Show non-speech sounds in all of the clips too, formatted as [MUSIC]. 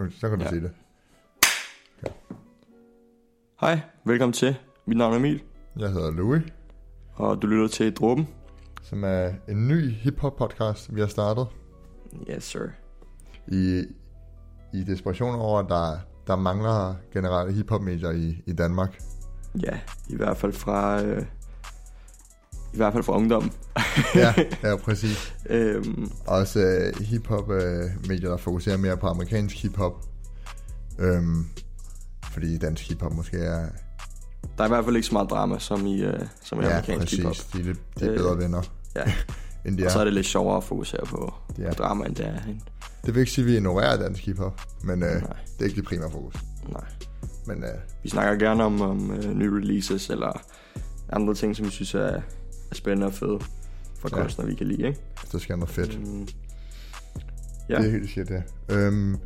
Så, så kan du Ja. ja. sige det. Hej, velkommen til. Mit navn er Emil, Jeg hedder Louis, og du lytter til Dråben. som er en ny hip-hop podcast, vi har startet. Yes, sir. I, i desperation over, at der, der mangler generelle hip-hop-medier i, i Danmark. Ja, i hvert fald fra... Øh, I hvert fald fra ungdommen. ja, [LAUGHS] ja, præcis. Øhm, Også uh, hip-hop-medier, der fokuserer mere på amerikansk hip-hop. Øhm, fordi dansk hip-hop måske er... der er i hvert fald ikke så meget drama, som i, øh, som i Ja, amerikansk hiphop. præcis. De er, lidt, de er Øh, bedre venner, Ja, [LAUGHS] end de og er. så er det lidt sjovere at fokusere på, Ja. på drama, end det er. Det vil ikke sige, at vi ignorerer dansk hip-hop, men Nej. det er ikke det primære fokus. Nej. Men uh, Vi snakker gerne om, om øh, nye releases, eller andre ting, som vi synes er spændende og fede for Ja. kunstnere, vi kan lide, ikke? så skal noget fedt. Mm, Ja. Det er helt shit, ja. Øhm,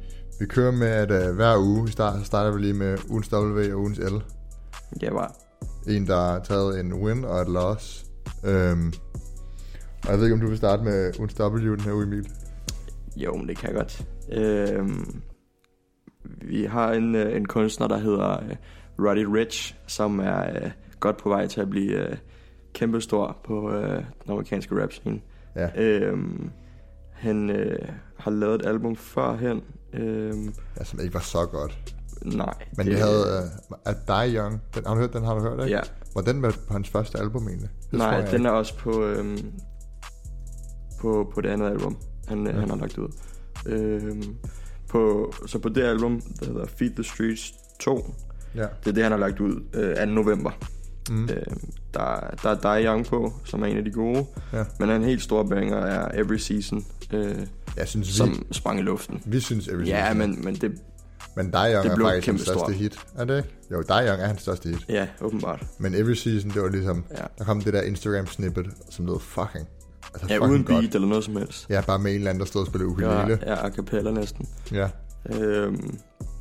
vi kører med, at uh, hver uge, vi starter, starter vi lige med ugens W og ugens L. ja, bare. En, der har taget en win og et loss. Øhm, og jeg ved ikke, om du vil starte med ugens W den her uge, Emil. Jo, men det kan jeg godt. Øhm, vi har en, øh, en kunstner, der hedder øh, Roddy Rich, som er øh, godt på vej til at blive øh, kæmpestor på øh, den amerikanske rap scene. Ja. Øhm, han øh, har lavet et album førhen. Øhm, ja, som ikke var så godt. nej. Men det, det havde uh, At Die Young. Den, har du hørt den? Har du hørt, ikke? Ja, Var den med på hans første album egentlig? Det nej, den ikke. er også på, øhm, på, på det andet album, han, ja. Ja. han har lagt ud. Øhm, på, så på det album, der hedder Feed the Streets 2, Ja. Det er det, han har lagt ud øh, 2. november. Mm. Øh, der, der er Die Young på, som er en af de gode. Ja. Men en helt stor banger er Every Season, øh, Jeg synes, vi, som sprang i luften. vi synes, Every Ja, Season- men, men det, Men Die Young det er faktisk hans største hit. Er det? Jo, Die Young er hans største hit. ja, åbenbart. Men Every Season, det var ligesom... Ja, Der kom det der Instagram snippet, som lød fucking... Altså ja fucking uden godt. beat eller noget som helst. Ja, bare med en eller anden, der stod og spillede Ja, ukulele. ja, a cappella næsten. Ja. Øhm,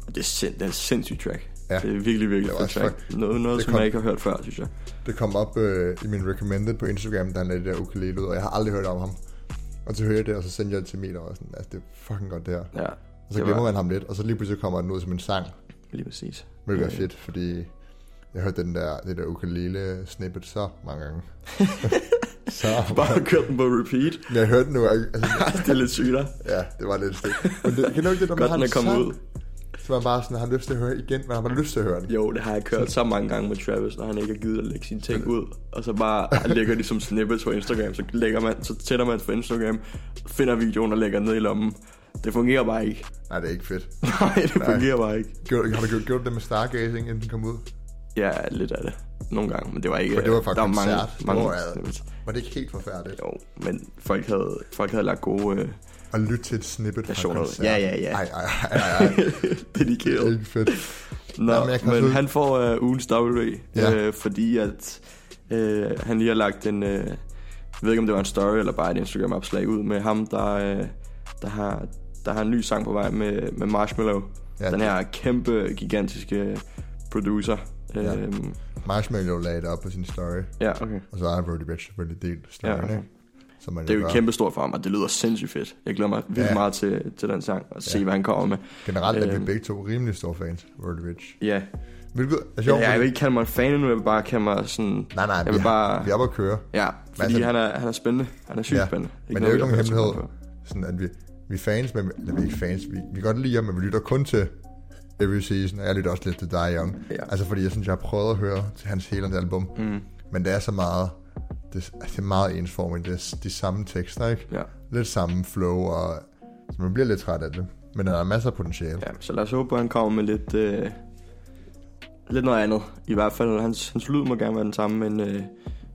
det er, sind, det er en sindssyg track. Ja. Det er virkelig, virkelig Det fedt track. Noget, noget det som kom- jeg ikke har hørt før, synes jeg. Det kom op øh, i min recommended på Instagram, da han lagde det der ukulele ud, og jeg har aldrig hørt om ham. Og så hører jeg det, og så sendte jeg det til Emil, og sådan, altså det er fucking godt det her. Ja, Og så Det glemmer var- man ham lidt, og så lige pludselig kommer den ud som en sang, lige præcis. hvilket er Øh. fedt, fordi jeg hørte den der, det der ukulele snippet så mange gange. [LAUGHS] så Bare kørt den på repeat. Men jeg hørte den nu, altså, [LAUGHS] det er lidt sygt, ja, det var lidt stik. Men det, kan du ikke det, man Godt, har den en er kommet ud. så man bare sådan, har lyst til at høre igen, men har man lyst til at høre den. Jo, det har jeg kørt så mange gange med Travis, når han ikke har givet at lægge sine ting ud. Og så bare lægger de som snippets på Instagram. Så, lægger man, så tænder man på Instagram, finder videoen og lægger ned i lommen. Det fungerer bare ikke. Nej, det er ikke fedt. [LAUGHS] Nej, det Nej. fungerer bare ikke. Gjorde, har du gjort, gjort det med Stargazing, inden den kom ud? Ja, lidt af det. Nogle gange, men det var ikke... For det var fra der var mange, mange er snippets. Var det ikke helt forfærdeligt? Jo, men folk havde, folk havde lagt gode øh, At lytte til et snippet fra versioner. ud. koncert. Ja, ja, ja. Ej, ej, ej, ej, ej. [LAUGHS] Det er ikke fedt. Nå, Nej, men også- han får uh, ugens W, Ja. øh, fordi at øh, han lige har lagt en, øh, jeg ved ikke om det var en story eller bare et Instagram-opslag ud med ham, der, øh, der, har, der har en ny sang på vej med, med Marshmallow. Ja, den her kæmpe, gigantiske producer. Ja. Øhm, Marshmallow lagde det op på sin story, ja okay. og så har Brody Bitch selvfølgelig delt storyen, Ja, okay. ikke? Som man Det er jo kæmpe stort for ham, og det lyder sindssygt fedt. Jeg glæder mig virkelig Ja. meget til, til den sang, og se, Ja. hvad han kommer med. Generelt er vi Øhm. begge to rimelig store fans Brody Bitch. Ja, Hvilket er ja sjovt, jeg vil ikke kalde mig en fan nu, jeg vil bare kalde mig sådan... Nej, nej, jeg vi, vil har, bare- vi er oppe at køre. Ja, fordi altså- han, er, han er spændende. Han er sygt Ja, spændende. men det er jo ikke nogen vi hemmelighed. Sådan at vi, vi er fans, men eller, vi er ikke fans. Vi, vi kan godt lide ham, men vi lytter kun til Every Season, og jeg lytter også lidt til Die Young. Ja. Altså fordi jeg synes, jeg har prøvet at høre til hans hele album, Mm, men det er så meget, det, altså, det er meget ensformigt. Det er de samme tekster, ikke? ja. Lidt samme flow, og så man bliver lidt træt af det. Men der er masser af potentiale. ja, så lad os håbe, at han kommer med lidt, øh, lidt noget andet. I hvert fald, hans, hans lyd må gerne være den samme, men øh,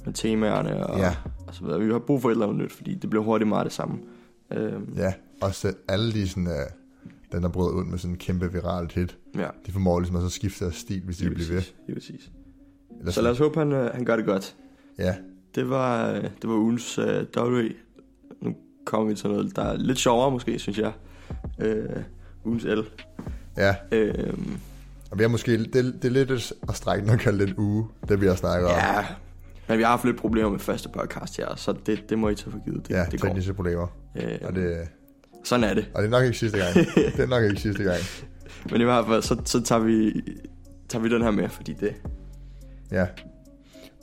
med temaerne og, Ja. og så videre. Vi har brug for et eller andet nyt, fordi det bliver hurtigt meget det samme. Øhm, Ja, og så alle de sådan, uh, den der brød ud med sådan en kæmpe viralt hit, ja. de formår ligesom at skifte deres stil, hvis de Lige vil blive ved. præcis, lige præcis. Eller Så lad os håbe, han, øh, han gør det godt. Ja, Det var, det var ugens øh, W. Nu kommer vi til noget, der er lidt sjovere måske, synes jeg. Øh, ugens L. ja. Øh, Og vi har måske, det, det er lidt at strække og kalde det en uge, det vi har snakket om. ja, men vi har haft lidt problemer med første podcast her, så det, det må I tage for givet. Det, ja det går. tekniske problemer. Øh, Og det, Sådan er det. Og det er nok ikke sidste gang. [LAUGHS] det er nok ikke sidste gang. Men i hvert fald, så, så tager, vi, tager vi den her med, fordi det... Ja.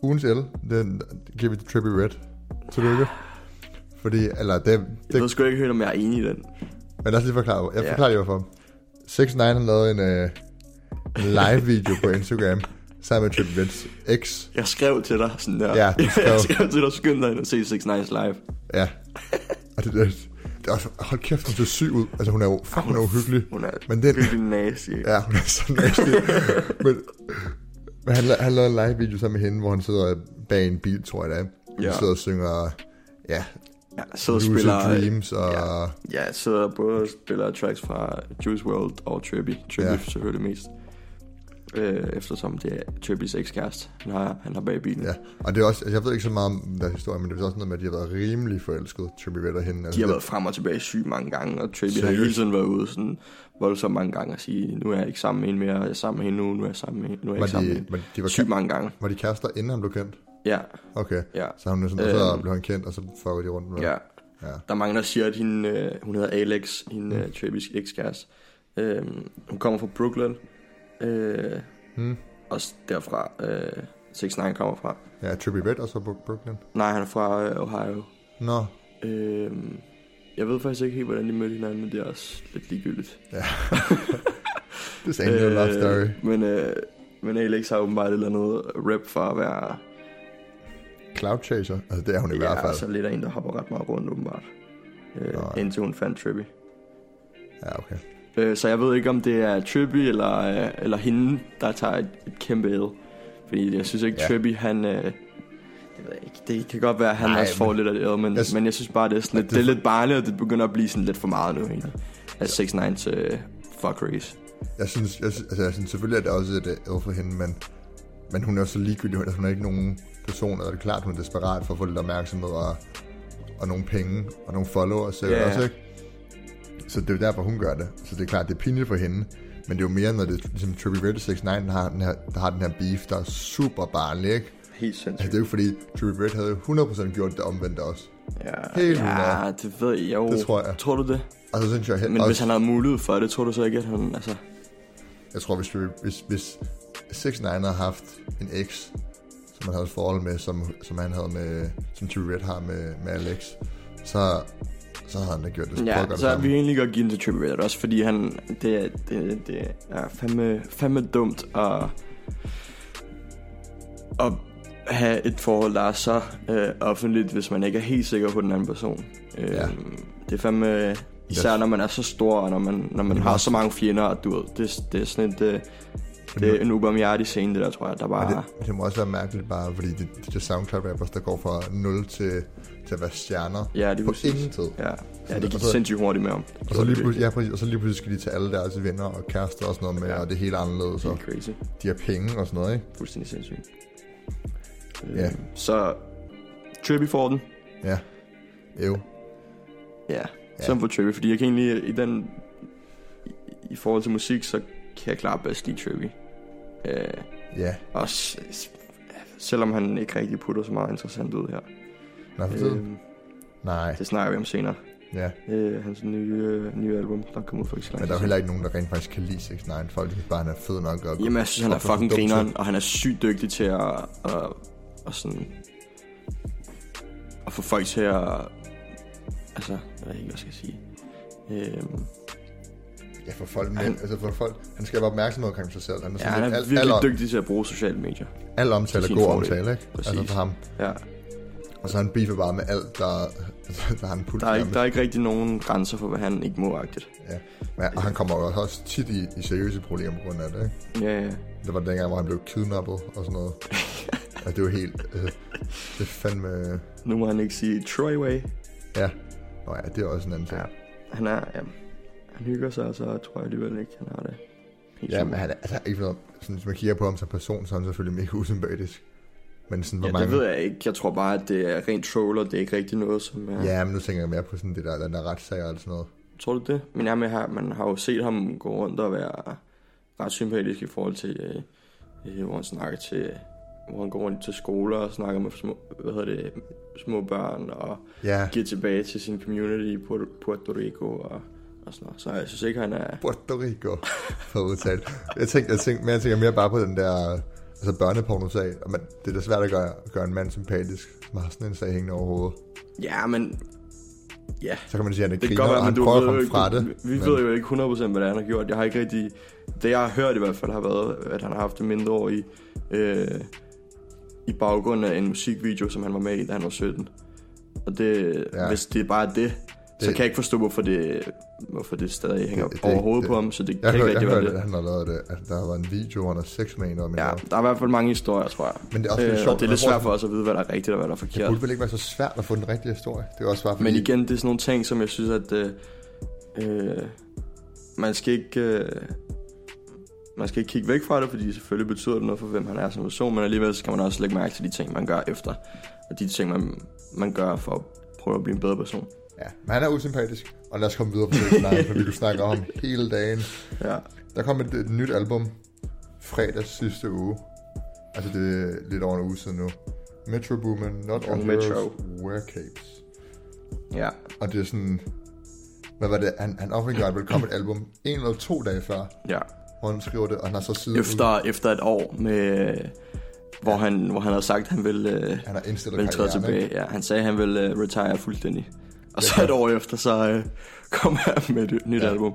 Ugens el, den giver vi til Trippy Red. Tillykke. Fordi, eller det, Jeg det ved sgu ikke helt, om jeg er enig i den. men lad os lige forklare. Jeg Ja. forklarer lige hvorfor. 6 9 har lavet en, øh, en live video på Instagram sammen med Trippy Reds X. Jeg skrev til dig sådan der. Ja, du [LAUGHS] skrev. jeg skrev til dig, skynd dig ind og se 6 Nights live. Ja. Og det, det, det er også, hold kæft, hun ser syg ud. Altså, hun er jo, fuck, hun er uhyggelig. Hun er Men den, virkelig nasty. ja, hun er så nasty. [LAUGHS] men han, han lavede en live video sammen med hende, hvor han sidder bag en bil, tror jeg det er. Hun Ja. sidder og synger, ja, Ja, sidder og spiller... Dreams og... Ja. Ja, sidder både og spiller tracks fra Juice WRLD og Trippy. Trippy ja. selvfølgelig mest. Øh, eftersom det er Trippys ekskæreste, han har, han har bag bilen. Ja, og det er også, altså, jeg ved ikke så meget om deres historie, men det er også noget med, at de har været rimelig forelsket, Trippy Red og hende. Altså, De har det- været frem og tilbage sygt mange gange, og Trippy har hele tiden været ude sådan voldsomt mange gange og sige, nu er jeg ikke sammen med hende mere, jeg er sammen med hende nu, nu er jeg sammen med hende, nu er jeg var ikke sammen med de, hende. var, de var, Sygt mange gange. var de kærester, inden han blev kendt? Ja, Okay, ja, så han er sådan, og så Øhm. blev han kendt, og så fucker de rundt med ja. ja. Der er mange, der siger, at hende, øh, hun hedder Alex, hende Mm. mm. Travis ekskæreste. Øh, hun kommer fra Brooklyn. Øh, Hmm. også derfra, øh, 6 9 kommer fra. Ja, Trippy Red og så på Brooklyn. Nej, han er fra øh, Ohio. Nå, Øh, jeg ved faktisk ikke helt, hvordan de mødte hinanden, men det er også lidt ligegyldigt. ja. [LAUGHS] det er en love story. Men, øh, men Alex har åbenbart et eller andet rap for at være Cloud Chaser, altså det er hun i hvert ja, fald. så lidt af en, der hopper ret meget rundt åbenbart. Øh, Nå, ja. indtil hun fandt Trippy. Ja, okay. Øh, så jeg ved ikke, om det er Trippy eller, øh, eller hende, der tager et, et kæmpe el. Fordi jeg synes ikke, Ja. Trippy, han... Øh, det, ved jeg ikke. det kan godt være, at han Nej, også får men- lidt af det men, Jeg men jeg synes bare, det er, sådan lidt, det- det er lidt barnligt, og det begynder at blive sådan lidt for meget nu, egentlig. At 6 9 til fuck race. Jeg synes, jeg, synes- altså, jeg synes selvfølgelig, at det er også et el for hende, men, men hun er jo så ligegyldig. Altså, hun er ikke nogen person, og det er klart, hun er desperat for at få lidt opmærksomhed og, og nogle penge og nogle followers selv Ja. også, ikke? Så det er jo derfor, hun gør det. Så det er klart, det er pinligt for hende. Men det er jo mere, når det er ligesom Trippy Red 69, der har, den her, der har den her beef, der er super barnlig, ikke? Helt Altså, sindssygt. det er jo fordi, Trippy Red havde jo 100% gjort det omvendte også. Ja, helt ja det ved jeg jo. Det tror jeg. Tror du det? Og så synes jeg, Men også, hvis han havde mulighed for det, tror du så ikke, at han... Altså, jeg tror, hvis, hvis, hvis 69 havde haft en eks, som han havde et forhold med, som, som han havde med, som Trippy Red har med, med Alex, så, så havde han da gjort det. ja, pokker det så vi egentlig godt give den til Trippy Red, også fordi han... Det, er- det, det er fandme, fandme dumt at... at have et forhold, der er så øh, offentligt, hvis man ikke er helt sikker på den anden person. Øh, Ja. Det er fandme... Især Ja. når man er så stor, og når man, når man har så mange fjender, og du ved, det, det er sådan et... Det er en ubarmhjertig scene, det der, tror jeg, der Men bare... det, det må også være mærkeligt bare, fordi det, det er SoundCloud-rappers, der går fra 0 til, til at være stjerner Ja, det er på præcis. ingen tid. Ja, ja det gik så- sindssygt hurtigt med. Det Og så, lige det pludselig, ja, præcis, og så lige pludselig skal de tage alle deres venner og kærester og sådan noget med, Ja. og det er helt anderledes, virkelig. Helt crazy. de har penge og sådan noget, ikke? Fuldstændig sindssygt. Ja. Øh, Så Trippy får den. Ja. Jo. Ja, Ja. som for Trippy, fordi jeg kan egentlig i den... I, forhold til musik, så kan jeg klart bedst lide Trippy. Øh, Ja. også, selvom han ikke rigtig putter så meget interessant ud her. Nå, for. Øh, Nej. det snakker vi om senere. Ja. Øh, hans nye, øh, nye album, der kommer ud for ikke så lang Men der er jo heller ikke nogen, der rent faktisk kan lide 6 9 Folk synes bare, han er fed nok. Og, Jamen, jeg synes, han er fucking grineren, og han er sygt dygtig til at, at, at sådan... At få folk til at... Altså, jeg ved ikke, hvad jeg skal sige. Øhm, Ja, for folk, men, Han- altså for folk, han skal være opmærksomhed omkring sig selv. Han er, ja, han er lidt- virkelig al, dygtig til at bruge sociale medier. Al omtale er god fordel. omtale, ikke? Præcis. Altså for ham. Ja, Og så han beefer bare med alt, der, [LAUGHS] der en puls der er, ikke, der er ikke rigtig nogen grænser for, hvad han ikke må agtigt. Ja. Men, og han kommer jo også tit i, i seriøse problemer på grund af det, ikke? Ja, ja. Det var dengang, hvor han blev kidnappet og sådan noget. [LAUGHS] og det var helt... Altså, det fandme... Nu må han ikke sige Troy Way. Ja. Nå ja, det er også en anden ting. Ja. Han er, ja, han hygger sig, så tror jeg alligevel ikke, han har det. Helt Ja, super. men han er, altså, ikke noget, sådan, hvis man kigger på ham som person, så er han selvfølgelig mega usympatisk. Men sådan, hvor Ja, mange... det ved jeg ikke. Jeg tror bare, at det er rent troll, og det er ikke rigtig noget, som er... Ja, men nu tænker jeg mere på sådan det der, den der retssager og sådan noget. Tror du det? Men jeg har, man har jo set ham gå rundt og være ret sympatisk i forhold til, øh, øh, hvor han snakker til hvor han går rundt til skoler og snakker med små, hvad hedder det, små børn og Ja, giver tilbage til sin community i Puerto, Puerto Rico og, og sådan noget. Så jeg synes ikke, han er... Puerto Rico, for udtalt. Jeg tænker, jeg tænker, men jeg tænker mere bare på den der altså børneporno-sag. Man, det er da svært at gøre, at gøre en mand sympatisk, som har sådan en sag hængende over hovedet. Ja, men... Ja, Så kan man sige, at han er det griner, godt være, og han men prøver at komme fra det. vi men- ved jo ikke 100% hvad det er, han har gjort. Jeg har ikke rigtig... Det jeg har hørt i hvert fald har været, at han har haft det mindre år i, øh, i baggrund af en musikvideo, som han var med i, da han var 17. Og det, ja. hvis det er bare det, så Det- kan jeg ikke forstå, hvorfor det, hvorfor det stadig hænger Det- det- over hovedet det- på ham, så det Jeg kan ikke hørte, rigtig jeg være det. han har lavet det. Der været en video, han har sex med en med Ja, der er i hvert fald mange historier, tror jeg. Men det er også lidt Øh, sjovt. og det er lidt svært for os at vide, hvad der er rigtigt og hvad der er Det forkert. burde vel ikke være så svært at få den rigtige historie. Det er også bare fordi... Men igen, det er sådan nogle ting, som jeg synes, at øh, øh, man skal ikke... Øh, man skal ikke kigge væk fra det, fordi selvfølgelig betyder det noget for, hvem han er som person, men alligevel skal man også lægge mærke til de ting, man gør efter, og de ting, man, man gør for at prøve at blive en bedre person. Ja, men han er usympatisk. Og lad os komme videre på det snak, for vi kunne snakke om ham hele dagen. Ja, Der kom et, et nyt album fredag sidste uge. Altså det er lidt over en uge siden nu. Metro Boomin, Not All Young Heroes Metro. Wear Capes. ja, Og det er sådan... Hvad var det? Han, han offentliggjorde, at der komme et album en eller to dage før, ja. hvor han skriver det, og han har så siden Efter, efter et år med... Hvor han, hvor han havde sagt, at han ville, øh, Han har indstillet ville træde ikke? tilbage. Ja, han sagde, at han ville øh, retire fuldstændig. Og så et år efter, så øh, kom han med et nyt Ja. ja. album.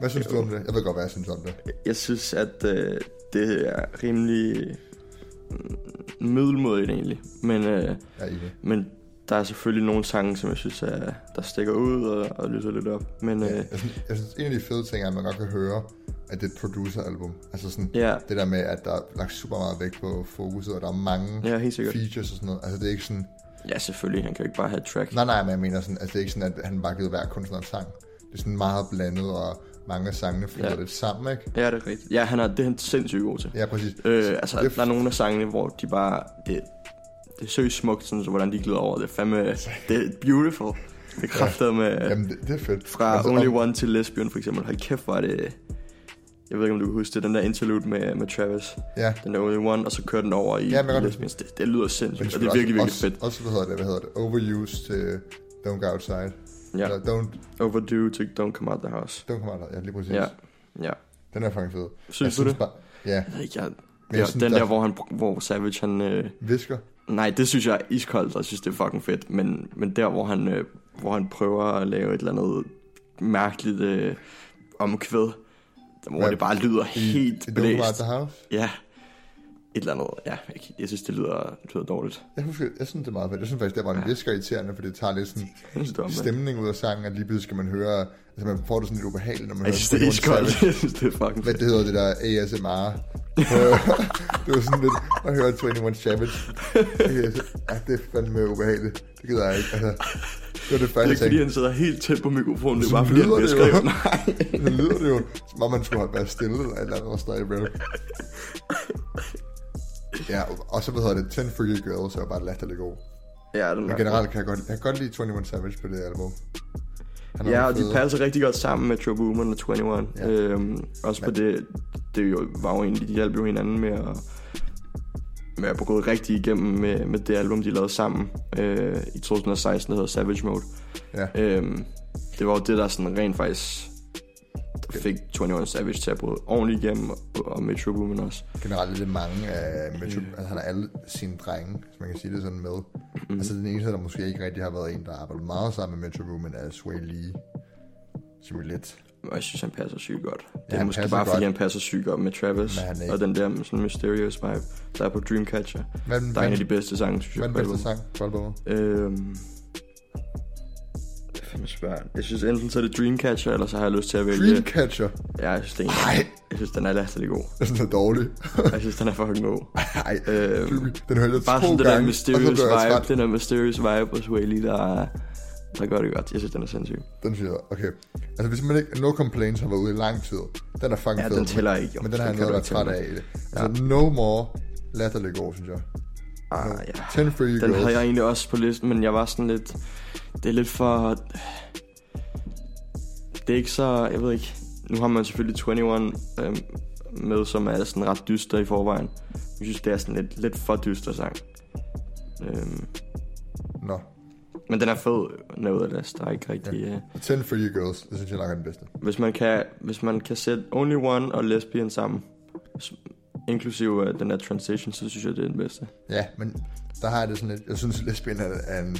Hvad synes du om det? Jeg ved godt, hvad jeg synes om det. Jeg synes, at øh, det er rimelig mm, middelmådigt egentlig. Men, øh, Jeg enig. men der er selvfølgelig nogle sange, som jeg synes, er, der stikker ud og, og lyser lidt op. Men Ja, øh, jeg, synes, jeg synes, en af de fede ting er, at man godt kan høre, at det er et producer-album. Altså sådan, ja, det der med, at der er lagt super meget vægt på fokuset, og der er mange ja, features og sådan noget. Altså det er ikke sådan, Ja, selvfølgelig. Han kan jo ikke bare have et track. nej nej, men jeg mener sådan, altså det er ikke sådan, at han bare givet hver kunstner en sang. Det er sådan meget blandet, og mange af sangene flyder Ja. lidt sammen, ikke? Ja, det er rigtigt. Ja, han er, det er han sindssygt god til. Ja, præcis. Øh, altså, Det er- der er nogle af sangene, hvor de bare... Det, det er søgt smukt, sådan, så hvordan de glider over. Det er fandme... Det er beautiful. Det er kraftet med... Jamen, det, det er fedt. Fra Altså, Only om- One til Lesbian, for eksempel. Hold kæft, hvor er det... Jeg ved ikke, om du kan huske det, den der interlude med, med Travis. Ja, Den der Only One, og så kører den over i, Ja, men kan Lesbians. Det, det lyder sindssygt, og det er virkelig, virkelig også, fedt. Også, hvad hedder det, hvad hedder det, overused til Don't Go Outside. Ja. Eller Don't, Overdue to Don't Come Out The House. don't Come Out, ja, lige præcis. Ja, ja. Den er fucking fed. Synes jeg du det? Bare, ja, Jeg jeg, Men jeg synes, den der- der, hvor, han, hvor Savage, han... Øh, visker. nej, det synes jeg er iskoldt, og jeg synes, det er fucking fedt. Men, men der, hvor han, øh, hvor han prøver at lave et eller andet mærkeligt øh, omkvæd, hvor Hvad? det bare lyder I, helt i Don't blæst. the House. Ja, et eller andet. Ja, jeg, jeg synes, det lyder, det lyder dårligt. Jeg, husker, jeg synes, det er meget fedt. Jeg synes faktisk, det var en Ja. visker irriterende, for det tager lidt sådan [LAUGHS] synes, stemning ud af sangen, at lige pludselig skal man høre, altså man får det sådan lidt ubehageligt, når man Jeg hører synes, det er 21 iskoldt. [LAUGHS] Jeg synes, det er fucking Hvad det hedder, det der ASMR. det [LAUGHS] var sådan lidt, at høre 21 Savage. Ja, det er fandme ubehageligt. Det gider jeg ikke. Altså, det var det Det er første, ikke, fordi han sidder helt tæt på mikrofonen. Det er bare, fordi han det jo. Nej. Så lyder det jo, som om man skulle have været stille eller et eller andet, og stadig rap. Ja, og så hvad hedder det, 10 Freaky Girls er bare latterlig god. Ja, den Men er generelt kan jeg godt, jeg kan godt lide 21 Savage på det album. Han Ja, og de passer rigtig godt sammen med Joe Booman og 21. Ja. Ja. Øhm, også på det, det jo, var jo egentlig, de hjalp jo hinanden med at, med at gå rigtig igennem med, med det album, de lavede sammen øh, i 2016, der hedder Savage Mode. Ja. Øhm, det var jo det, der sådan rent faktisk der fik 21 Savage til at bryde ordentligt igennem, og, Metro Boomin også. generelt er det mange af Metro, Mm. altså han har alle sine drenge, hvis man kan sige det sådan med. Mm. Altså den eneste, der måske ikke rigtig har været en, der har arbejdet meget sammen med Metro Boomin, er Sway Lee. Som lidt, Og jeg synes, han passer sygt godt. Det Ja, er han måske bare, fordi godt. han passer sygt godt med Travis, og den der sådan mysterious vibe, der er på Dreamcatcher. hvad er Der er en af hvad, de bedste sange, synes hvad jeg. er den bedste sang på albumet? Øhm, fandme svært. Jeg synes enten så er det Dreamcatcher, eller så har jeg lyst til at vælge... Dreamcatcher. Ja, jeg synes, det er en, Nej, jeg synes den er latterlig god. jeg synes, den er dårlig. Jeg synes, den er fucking god. Nej, Øhm, den hørte jeg bare to sådan det gange, der mysterious vibe, træt. den der mysterious vibe hos Whaley, der, der gør det godt. Jeg synes, den er sindssyg. Den jeg, okay. Altså hvis man ikke, No Complaints har været ude i lang tid, den er fucking Ja, fed. den tæller ikke, jo. Men den har jeg Den noget at være træt af i det. Altså No More, latterlig god, synes jeg. Ah, ja. 10 Free Den Girls. havde jeg egentlig også på listen, men jeg var sådan lidt... Det er lidt for... Det er ikke så... Jeg ved ikke... Nu har man selvfølgelig 21 øhm, med, som er sådan ret dyster i forvejen. Jeg synes, det er sådan lidt, lidt for dyster sang. Øhm, Nå. men den er fed, Nevertheless. Der er ikke rigtig... Ja. Uh, 10 for You Girls, det synes jeg nok er den bedste. hvis, man kan, hvis man kan sætte Only One og Lesbian sammen, inklusive uh, den der transition, så synes jeg, det er den bedste. Ja, men der har jeg det sådan lidt, jeg synes, Lesbian er, er en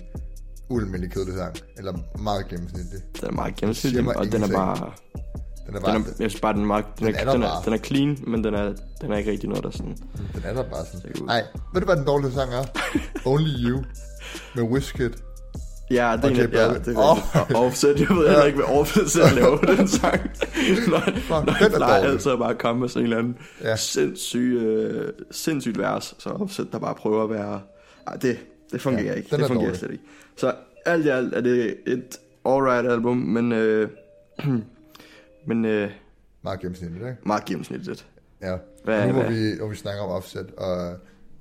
ualmindelig kedelig sang, eller meget gennemsnitlig. Den er meget gennemsnitlig, og den er ingenting. bare... Den er Den bare, er, jeg synes bare, den er, meget, den, Den er, er den, er, bare. den er clean, men den er, den er ikke rigtig noget, der sådan... den er der bare sådan. Nej, ved du hvad den dårlige sang er? [LAUGHS] Only You med Wizkid. Ja, det er, J en, ja, det er. Og Offset, jeg ved heller ikke, hvad Offset selv [LAUGHS] laver den sang. når, når den han er plejer altid at bare komme med sådan en eller anden Ja. sindssyg, øh, sindssygt vers, så Offset der bare prøver at være... Ej, det, det fungerer Ja, ikke. den Det er fungerer dårlig. slet ikke. Så alt i alt er det et alright album, men, øh, [CLEARS THROAT] men øh, Meget gennemsnitligt, ikke? meget gennemsnitligt. Ja. Hvad- nu hvor vi, hvor vi snakker om Offset og,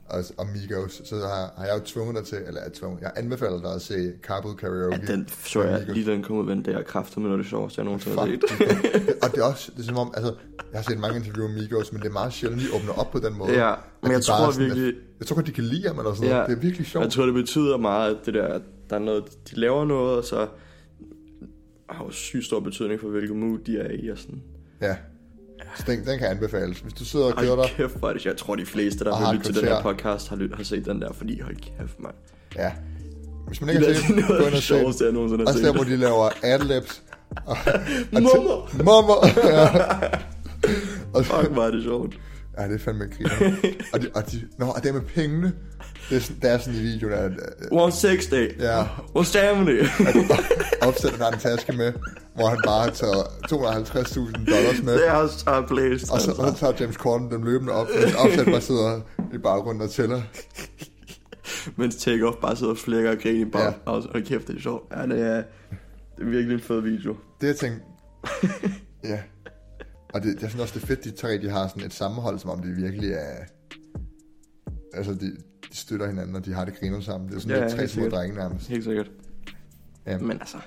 og, og Migos, så har, har jeg jo tvunget dig til, eller jeg, tvunget, jeg anbefaler dig at se Carpool Karaoke. Ja, den så jeg Migos. lige den kom ud, men det er kraftigt med noget af det sjoveste, jeg nogensinde har set. det er- og det er også, det er som om, altså, jeg har set mange interviewer med Migos, men det er meget sjældent, de åbner op på den måde. Ja, At men jeg tror er sådan, virkelig... At, jeg tror godt, de kan lide ham eller sådan Ja. noget. Det er virkelig sjovt. Jeg tror, det betyder meget, at det der, at der er noget, de laver noget, og så har jo sygt stor betydning for, hvilken mood de er i, og sådan. Ja. Så den, den kan anbefales. Hvis du sidder og Hold dig, kæft, hvor er det, jeg tror, de fleste, der har lyttet et til den her podcast, har, lyt, har set den der, fordi hold kæft, mand. ja. Hvis man ikke er har set den, gå af ind det og se den. jeg nogensinde har Også der, hvor set. de laver adlibs. [LAUGHS] Og, og Mommer! Mommer! ja. og, Fuck, er det sjovt. Ja, det er fandme griner. og, de, og, de, nå, og det med pengene. Det er, sådan, det er sådan i videoen, at øh, 160. Ja. 170. opsætteren har en taske med, hvor han bare har taget 250.000 dollars med. Det er også har blæst. Og så, og så tager James Corden dem løbende op, mens opsæt bare sidder i baggrunden og tæller. Mens Takeoff bare sidder og flækker og griner bare. Ja. Ja. Og hold kæft, det er sjovt. Ja, det er, det er virkelig en fed video. Det jeg tænkte, ja. [LAUGHS] Og det, jeg synes også, det er fedt, de tre, de har sådan et sammenhold, som om de virkelig er... Altså, de, de støtter hinanden, og de har det griner sammen. Det er sådan Ja, lidt tre små drenge nærmest. Helt sikkert. Ja. Men altså,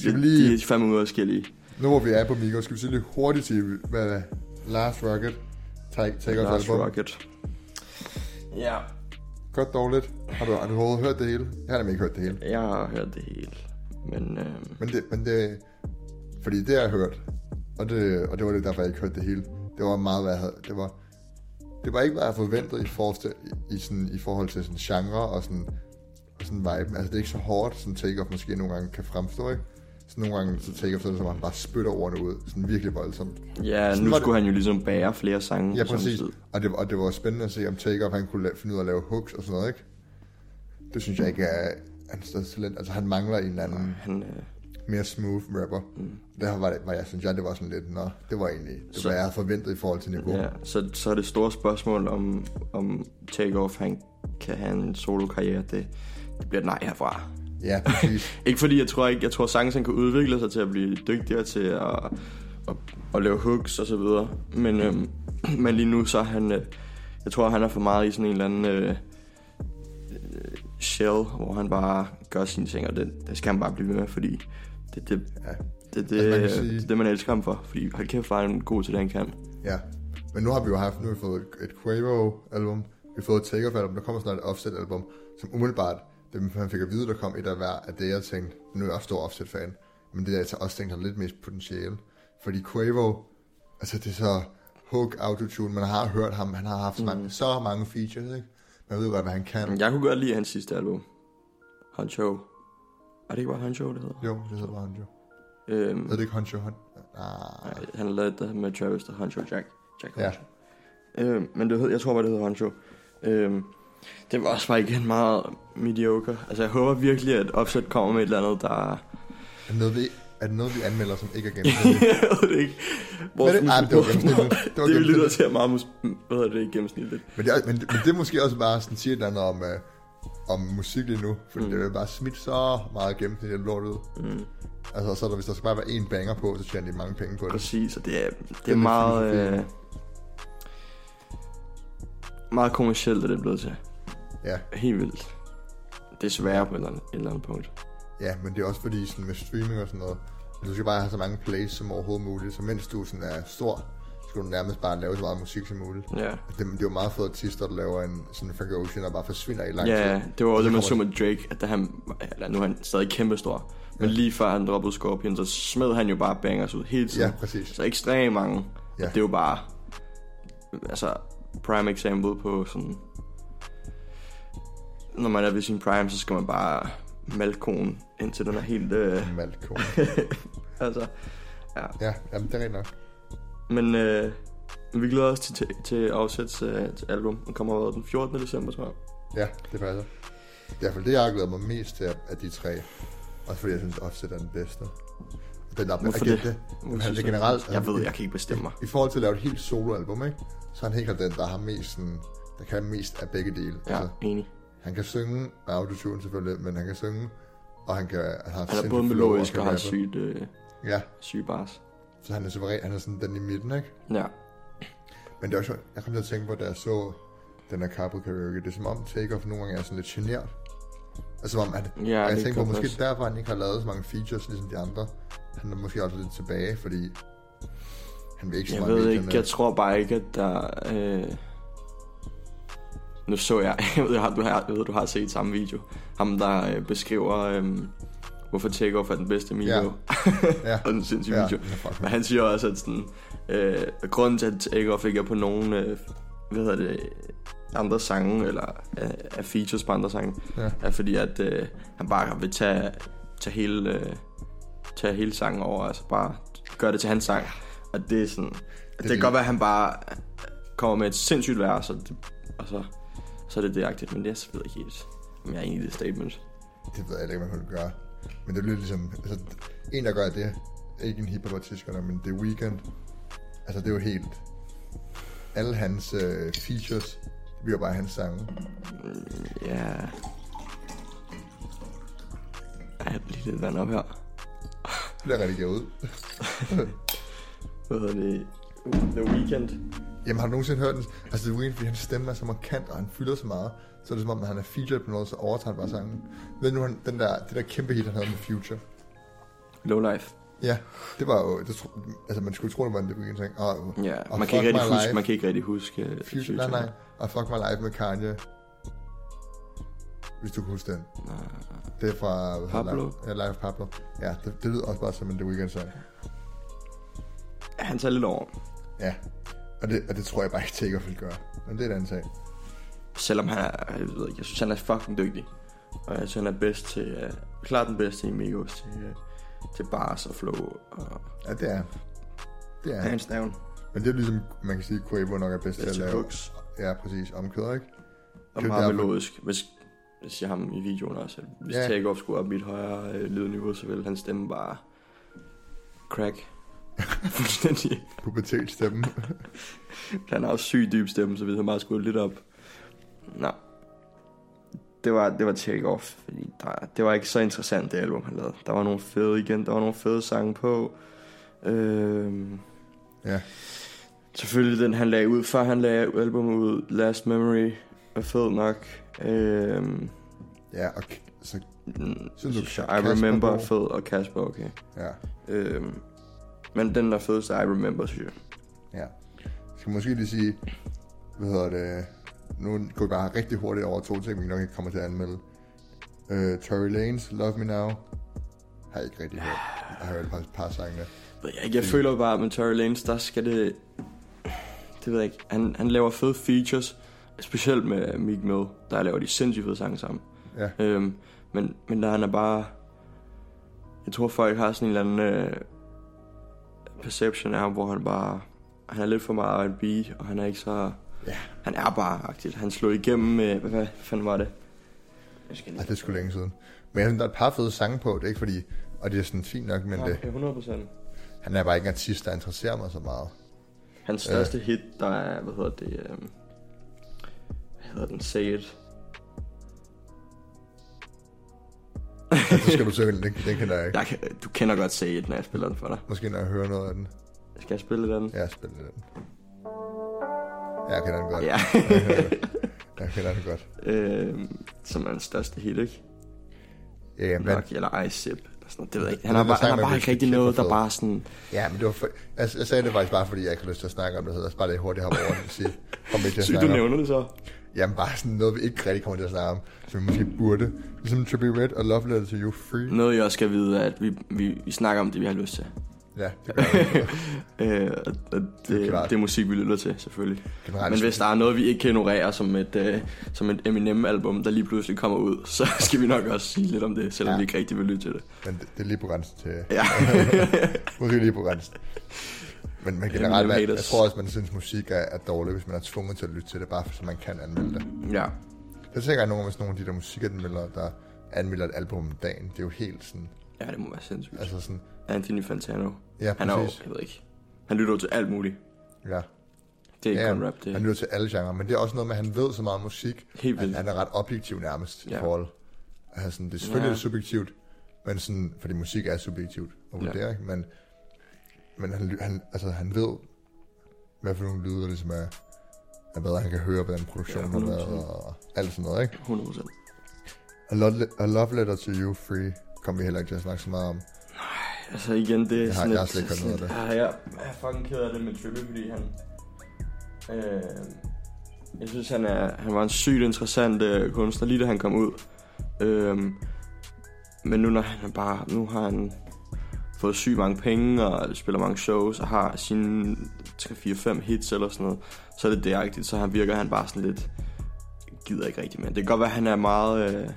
de, vi lige- de er fandme ud af forskellige. Nu hvor vi er på Migos, skal vi sige lidt hurtigt til, hvad Last Rocket take, take Last album. Rocket. Ja, Godt dårligt. Har du, har du overhovedet hørt det hele? Jeg har nemlig ikke hørt det hele. jeg har hørt det hele. Men øh, Men det, men det, fordi det har jeg hørt, og det, og det var det derfor, jeg ikke hørte det hele. Det var meget, hvad jeg havde, det var, det var ikke, hvad jeg havde forventet i forhold til, i, sådan, i forhold til sådan genre og sådan, og sådan vibe. Altså det er ikke så hårdt, som Takeoff måske nogle gange kan fremstå, ikke? Så nogle gange så Takeoff, så er det som om, han bare spytter ordene ud, sådan virkelig voldsomt. ja, Sådan nu var det- skulle han jo ligesom bære flere sange. Ja, præcis. Og det, og det var spændende at se, om Takeoff han kunne la- finde ud af at lave hooks og sådan noget, ikke? Det synes jeg ikke er hans største talent. Altså han mangler en eller anden Han, øh, mere smooth rapper. Mm. Der var, det, var jeg, synes jeg, det var sådan lidt, nå, det var egentlig, det Så- var, jeg havde forventet i forhold til niveau. ja, så, så er det store spørgsmål, om, om Takeoff han kan have en solo-karriere. Det, det bliver et nej herfra. ja præcis. [LAUGHS] Ikke fordi jeg tror ikke, jeg tror sagtens han kan udvikle sig til at blive dygtigere til at, at, at lave hooks og så videre. Men, øhm, [CLEARS THROAT] men lige nu så er han, øh, jeg tror han er for meget i sådan en eller anden øh, øh, shell, hvor han bare gør sine ting, og det, det skal han bare blive ved med, fordi det, det, Ja. det, det, Altså, man det, sige- det, det man elsker ham for, fordi hold kæft, er han god til det, han kan. ja. Men nu har vi jo haft, nu har vi fået et, Quavo-album, vi har fået et Takeoff-album, der kommer snart et Offset-album, som umiddelbart, det man fik at vide, der kom et af hver, af det jeg tænkte, nu er jeg også stor Offset-fan, men det er jeg også tænkt har lidt mest potentiale. Fordi Quavo, altså det er så hook, autotune, man har hørt ham, han har haft så mange, så mange features, ikke? Man ved godt, hvad han kan. Jeg kunne godt lide hans sidste album, Honcho. Er det ikke bare Honcho, det hedder? Jo, det hedder bare Honcho. Øhm, Hedder det ikke Honcho? Hon... Ah, Nej, han lavede det med Travis, der Honcho Jack. Jack Ja. Honcho. Øh, men det hed, jeg tror bare, det hedder Honcho. Øh, det var også bare igen meget mediocre. Altså, jeg håber virkelig, at Offset kommer med et eller andet, der... er, det noget, vi, er det noget, vi anmelder, som ikke er gennemsnitligt? [LAUGHS] jeg ved det ikke. Vores Men det- ej, det var gennemsnitligt. Det var [LAUGHS] det gennemsnitligt. til er meget... Mus- hvad hedder det gennemsnitligt? men, det er, men, men det er måske også bare sådan, siger et eller andet om, uh, om musik lige nu, for mm. Det er bare smidt så meget gennemsnitligt lort ud. Mm, Altså, så er der, hvis der skal bare være én banger på, så tjener de mange penge på det. præcis, og det er, det er, lidt meget... filosofi. Øh, meget kommercielt er det blevet til. Ja, Helt vildt. Desværre på et eller andet, et eller andet punkt. ja, men det er også fordi, sådan med streaming og sådan noget, du skal bare have så mange plays som overhovedet muligt, så mens du sådan er stor, skulle du nærmest bare lave så meget musik som muligt. Ja. Det, det er jo meget få artister, der laver en sådan Frank Ocean, og bare forsvinder i lang Ja, tid. det var Og også det, man så med Drake, at da han, eller nu er han stadig kæmpestor, men lige før han droppede Scorpion, så smed han jo bare bangers ud hele tiden. Ja, præcis. Så ekstremt mange. Ja. Ja. Det er jo bare, altså, prime example på sådan, når man er ved sin prime, så skal man bare malkonen, indtil den er helt, øh, Malcolm. [LAUGHS] altså, Ja, jamen, det er rigtigt nok. Men øh, vi glæder os til, til, til afsæts øh, til album. Den kommer den 14. december, tror jeg. Ja, det passer. Er i hvert fald det, jeg glæder mig mest til af de tre. Også fordi jeg synes, Offset er den bedste. Den der, Hvorfor igen, det? han er det generelt. Jeg ved, jeg kan ikke bestemme mig. I forhold til at lave et helt soloalbum, ikke? så er han helt den, der har mest sådan, der kan mest af begge dele. Ja, enig. han kan synge med autotune selvfølgelig, men han kan synge, og han kan han har Han er både melodisk kan og har sygt, øh, Ja, syg bars. Så han er suveræn, han er sådan den i midten, ikke? Ja. Men det er også, jeg kom til at tænke på, da jeg så den her couple karaoke, det er som om Takeoff nogle gange er sådan lidt genert. Altså som om, at, Ja, og jeg tænker på, måske derfor han ikke har lavet så mange features, ligesom de andre. Han er måske også lidt tilbage, fordi han vil ikke så Jeg meget ved medierne. ikke, jeg tror bare ikke, at der... Øh... Nu så jeg, [LAUGHS] jeg ved, du har, jeg ved, du har set samme video. Ham, der øh, beskriver, øh, hvorfor Takeoff er den bedste Milo. Ja. [LAUGHS] Ja. og den sindssyge Ja, video. Men han siger også, at sådan, øh, grunden til, at Takeoff ikke er på nogen, øh, hvad hedder det, andre sange, eller øh, er features på andre sange, Ja. er fordi, at øh, han bare vil tage, tage, hele, øh, tage hele sangen over, altså bare gøre det til hans sang. Og det er sådan, det, det kan godt være, at han bare kommer med et sindssygt vers, og, det, og så, så er det det men det er selvfølgelig ikke helt, om jeg er enig i det statement. Det ved jeg ikke, hvad man kunne gøre. Men det er lidt ligesom... Altså, en, der gør det, er ikke en hiphop-artist, gør det, men det er Weekend. Altså, det er jo helt... Alle hans øh, features, det bliver bare hans sange. Ja. Ej, jeg bliver lidt vand op her. Det bliver rigtig ud. [LAUGHS] Hvad hedder det? The Weeknd. Jamen, har du nogensinde hørt den? Altså, det er fordi hans stemme er så markant, og han fylder så meget. Så er det som om, når han er featured på noget, så overtager han bare sangen. Ved du, han, den der, det der kæmpe hit, han havde med Future? Low Life. Ja, det var jo... Det, tro- altså, man skulle tro, det var en Weeknd sang. Og, Ja, og man kan, ikke rigtig huske, man kan ikke rigtig huske uh, Future, nej, nej. Og Fuck My Life med Kanye. Hvis du kan huske den. nej. Det er fra... Pablo? Life, ja, Life Pablo. Ja, det, det lyder også bare som en The Weeknd sang. Han tager lidt over. Ja. Og det, og det tror jeg bare ikke, Takeoff vil gøre. Men det er en anden sag. Selvom han er, jeg ved ikke, jeg synes, han er fucking dygtig. Og jeg synes, han er bedst til, uh, klart den bedste i Migos til, uh, til bars og flow og Ja, det er Det er han. hands down. Men det er ligesom, man kan sige, at Quavo nok er bedst til at lave. hooks. Ja, præcis. Omkøder, ikke? Og meget derfor- melodisk. Hvis, jeg siger ham i videoen også, at hvis ja. Takeoff skulle op i et højere øh, lydniveau, så ville hans stemme bare crack. [LAUGHS] Fuldstændig. Pubertetsstemme. [LAUGHS] Han har også syg dyb stemme, så hvis han bare skulle lidt op. Nå. Det var, det var take-off, fordi der, det var ikke så interessant, det album, han lavede. Der var nogle fede igen, der var nogle fede sange på. Øhm, ja. selvfølgelig den, han lagde ud, før han lagde albumet ud, Last Memory, er fed nok. Øhm, Ja, og så, mm, du, synes jeg, I Remember er fed, og Kasper okay. ja. Øhm, men den der fedeste, I Remember, synes jeg. Ja. Skal måske lige sige, hvad hedder det, nu går vi bare rigtig hurtigt over to ting, vi nok ikke kommer til at anmelde. Uh, Tory Lanez, Love Me Now, har jeg ikke rigtig hørt. Jeg har hørt et par, par sange. ved jeg. Jeg føler bare, at med Tory Lanez, der skal det... Det ved jeg ikke. Han, han laver fede features, specielt med Meek Mill, der laver de sindssygt fede sange sammen. Ja. Øhm, men, men der han er bare... Jeg tror, folk har sådan en eller anden øh, perception af ham, hvor han bare... Han er lidt for meget R&B, og han er ikke så... Ja. Han er bare aktiv. Han slog igennem med... Hvad, hvad fanden var det? Jeg skal Ej, det er sgu længe siden. Men jeg synes, der er et par fede sange på, det er ikke fordi, og det er sådan fint nok, men det, Ja, 100 procent. han er bare ikke en artist, der interesserer mig så meget. Hans største hit, der er, hvad hedder det, øhm, hvad hedder den, Say It. Så skal du synge den, den, den kender jeg ikke. Jeg kan, du kender godt Say It, når jeg spiller den for dig. Måske når jeg hører noget af den. Skal jeg spille den? Ja, jeg spiller den. Ja, jeg kender den godt. Ja. Jeg kender den godt. øhm, som er den største hit, ikke? Ja, ja, men, Nok, eller I Sip. Sådan, det ved jeg ikke. Han har bare, han har snakker bare med ikke rigtig noget, der bare sådan... Ja, men det var for, jeg, jeg sagde det faktisk bare, fordi jeg ikke har lyst til at snakke om det. Så bare lidt hurtigt hoppe over det og sige, kom ikke til at Sygt, du snakke om. nævner det så. Jamen bare sådan noget, vi ikke rigtig kommer til at snakke om, som vi måske burde. Ligesom Trippie Red og Love Letter to You Free. Noget, jeg også skal vide, er, at vi, vi, vi snakker om det, vi har lyst til. Ja, det gør. [LAUGHS] Øh, og det, det er musik, vi lytter til, selvfølgelig. Generelt, Men hvis der er noget, vi ikke kan ignorere som et, øh, som et Eminem-album, der lige pludselig kommer ud, [LAUGHS] så skal vi nok også sige lidt om det, selvom ja. vi ikke rigtig vil lytte til det. Men det, det er lige på grænsen til... Ja. [LAUGHS] Måske lige på grænsen. Men, men generelt, jeg haters. tror også, man synes, musik er, er dårligt, hvis man er tvunget til at lytte til det, bare så man kan anmelde det. ja. Jeg tænker, nogle af nogle af de der musikanmeldere, der anmelder et album om dagen, det er jo helt sådan... ja, det må være sindssygt. Altså sådan... Anthony Fantano. Ja, Han er jo, præcis. jeg ved ikke, han lytter jo til alt muligt. Ja. Det er ikke Ja, kun rap, det Han er lytter til alle genrer, men det er også noget med, at han ved så meget musik, helt han, vildt. han er ret objektiv nærmest ja. i forhold. Altså, sådan, det er selvfølgelig Ja. subjektivt, men sådan, fordi musik er subjektivt at vurdere, ja. men, men han, han, altså, han ved, hvad for nogle lyde, der ligesom er, er hvad han kan høre, hvordan produktionen Ja, har været, 100%. og alt sådan noget, ikke? 100%. A, Lo- A Love Letter to You Free kom vi heller ikke til at snakke så meget om. Altså igen, det er Jeg har- sådan jeg har et- slet ikke hørt noget af sådan et- Ja, jeg, jeg er fucking ked af det med Trippie, fordi han... Øh, jeg synes, han, er, han var en sygt interessant øh, kunstner, lige da han kom ud. Øh, men nu, når han er bare... Nu har han fået sygt mange penge, og spiller mange shows, og har sine 3-4-5 hits eller sådan noget, så er det det så han virker han bare sådan lidt... Gider ikke rigtig, men det kan godt være, at han er meget... Øh,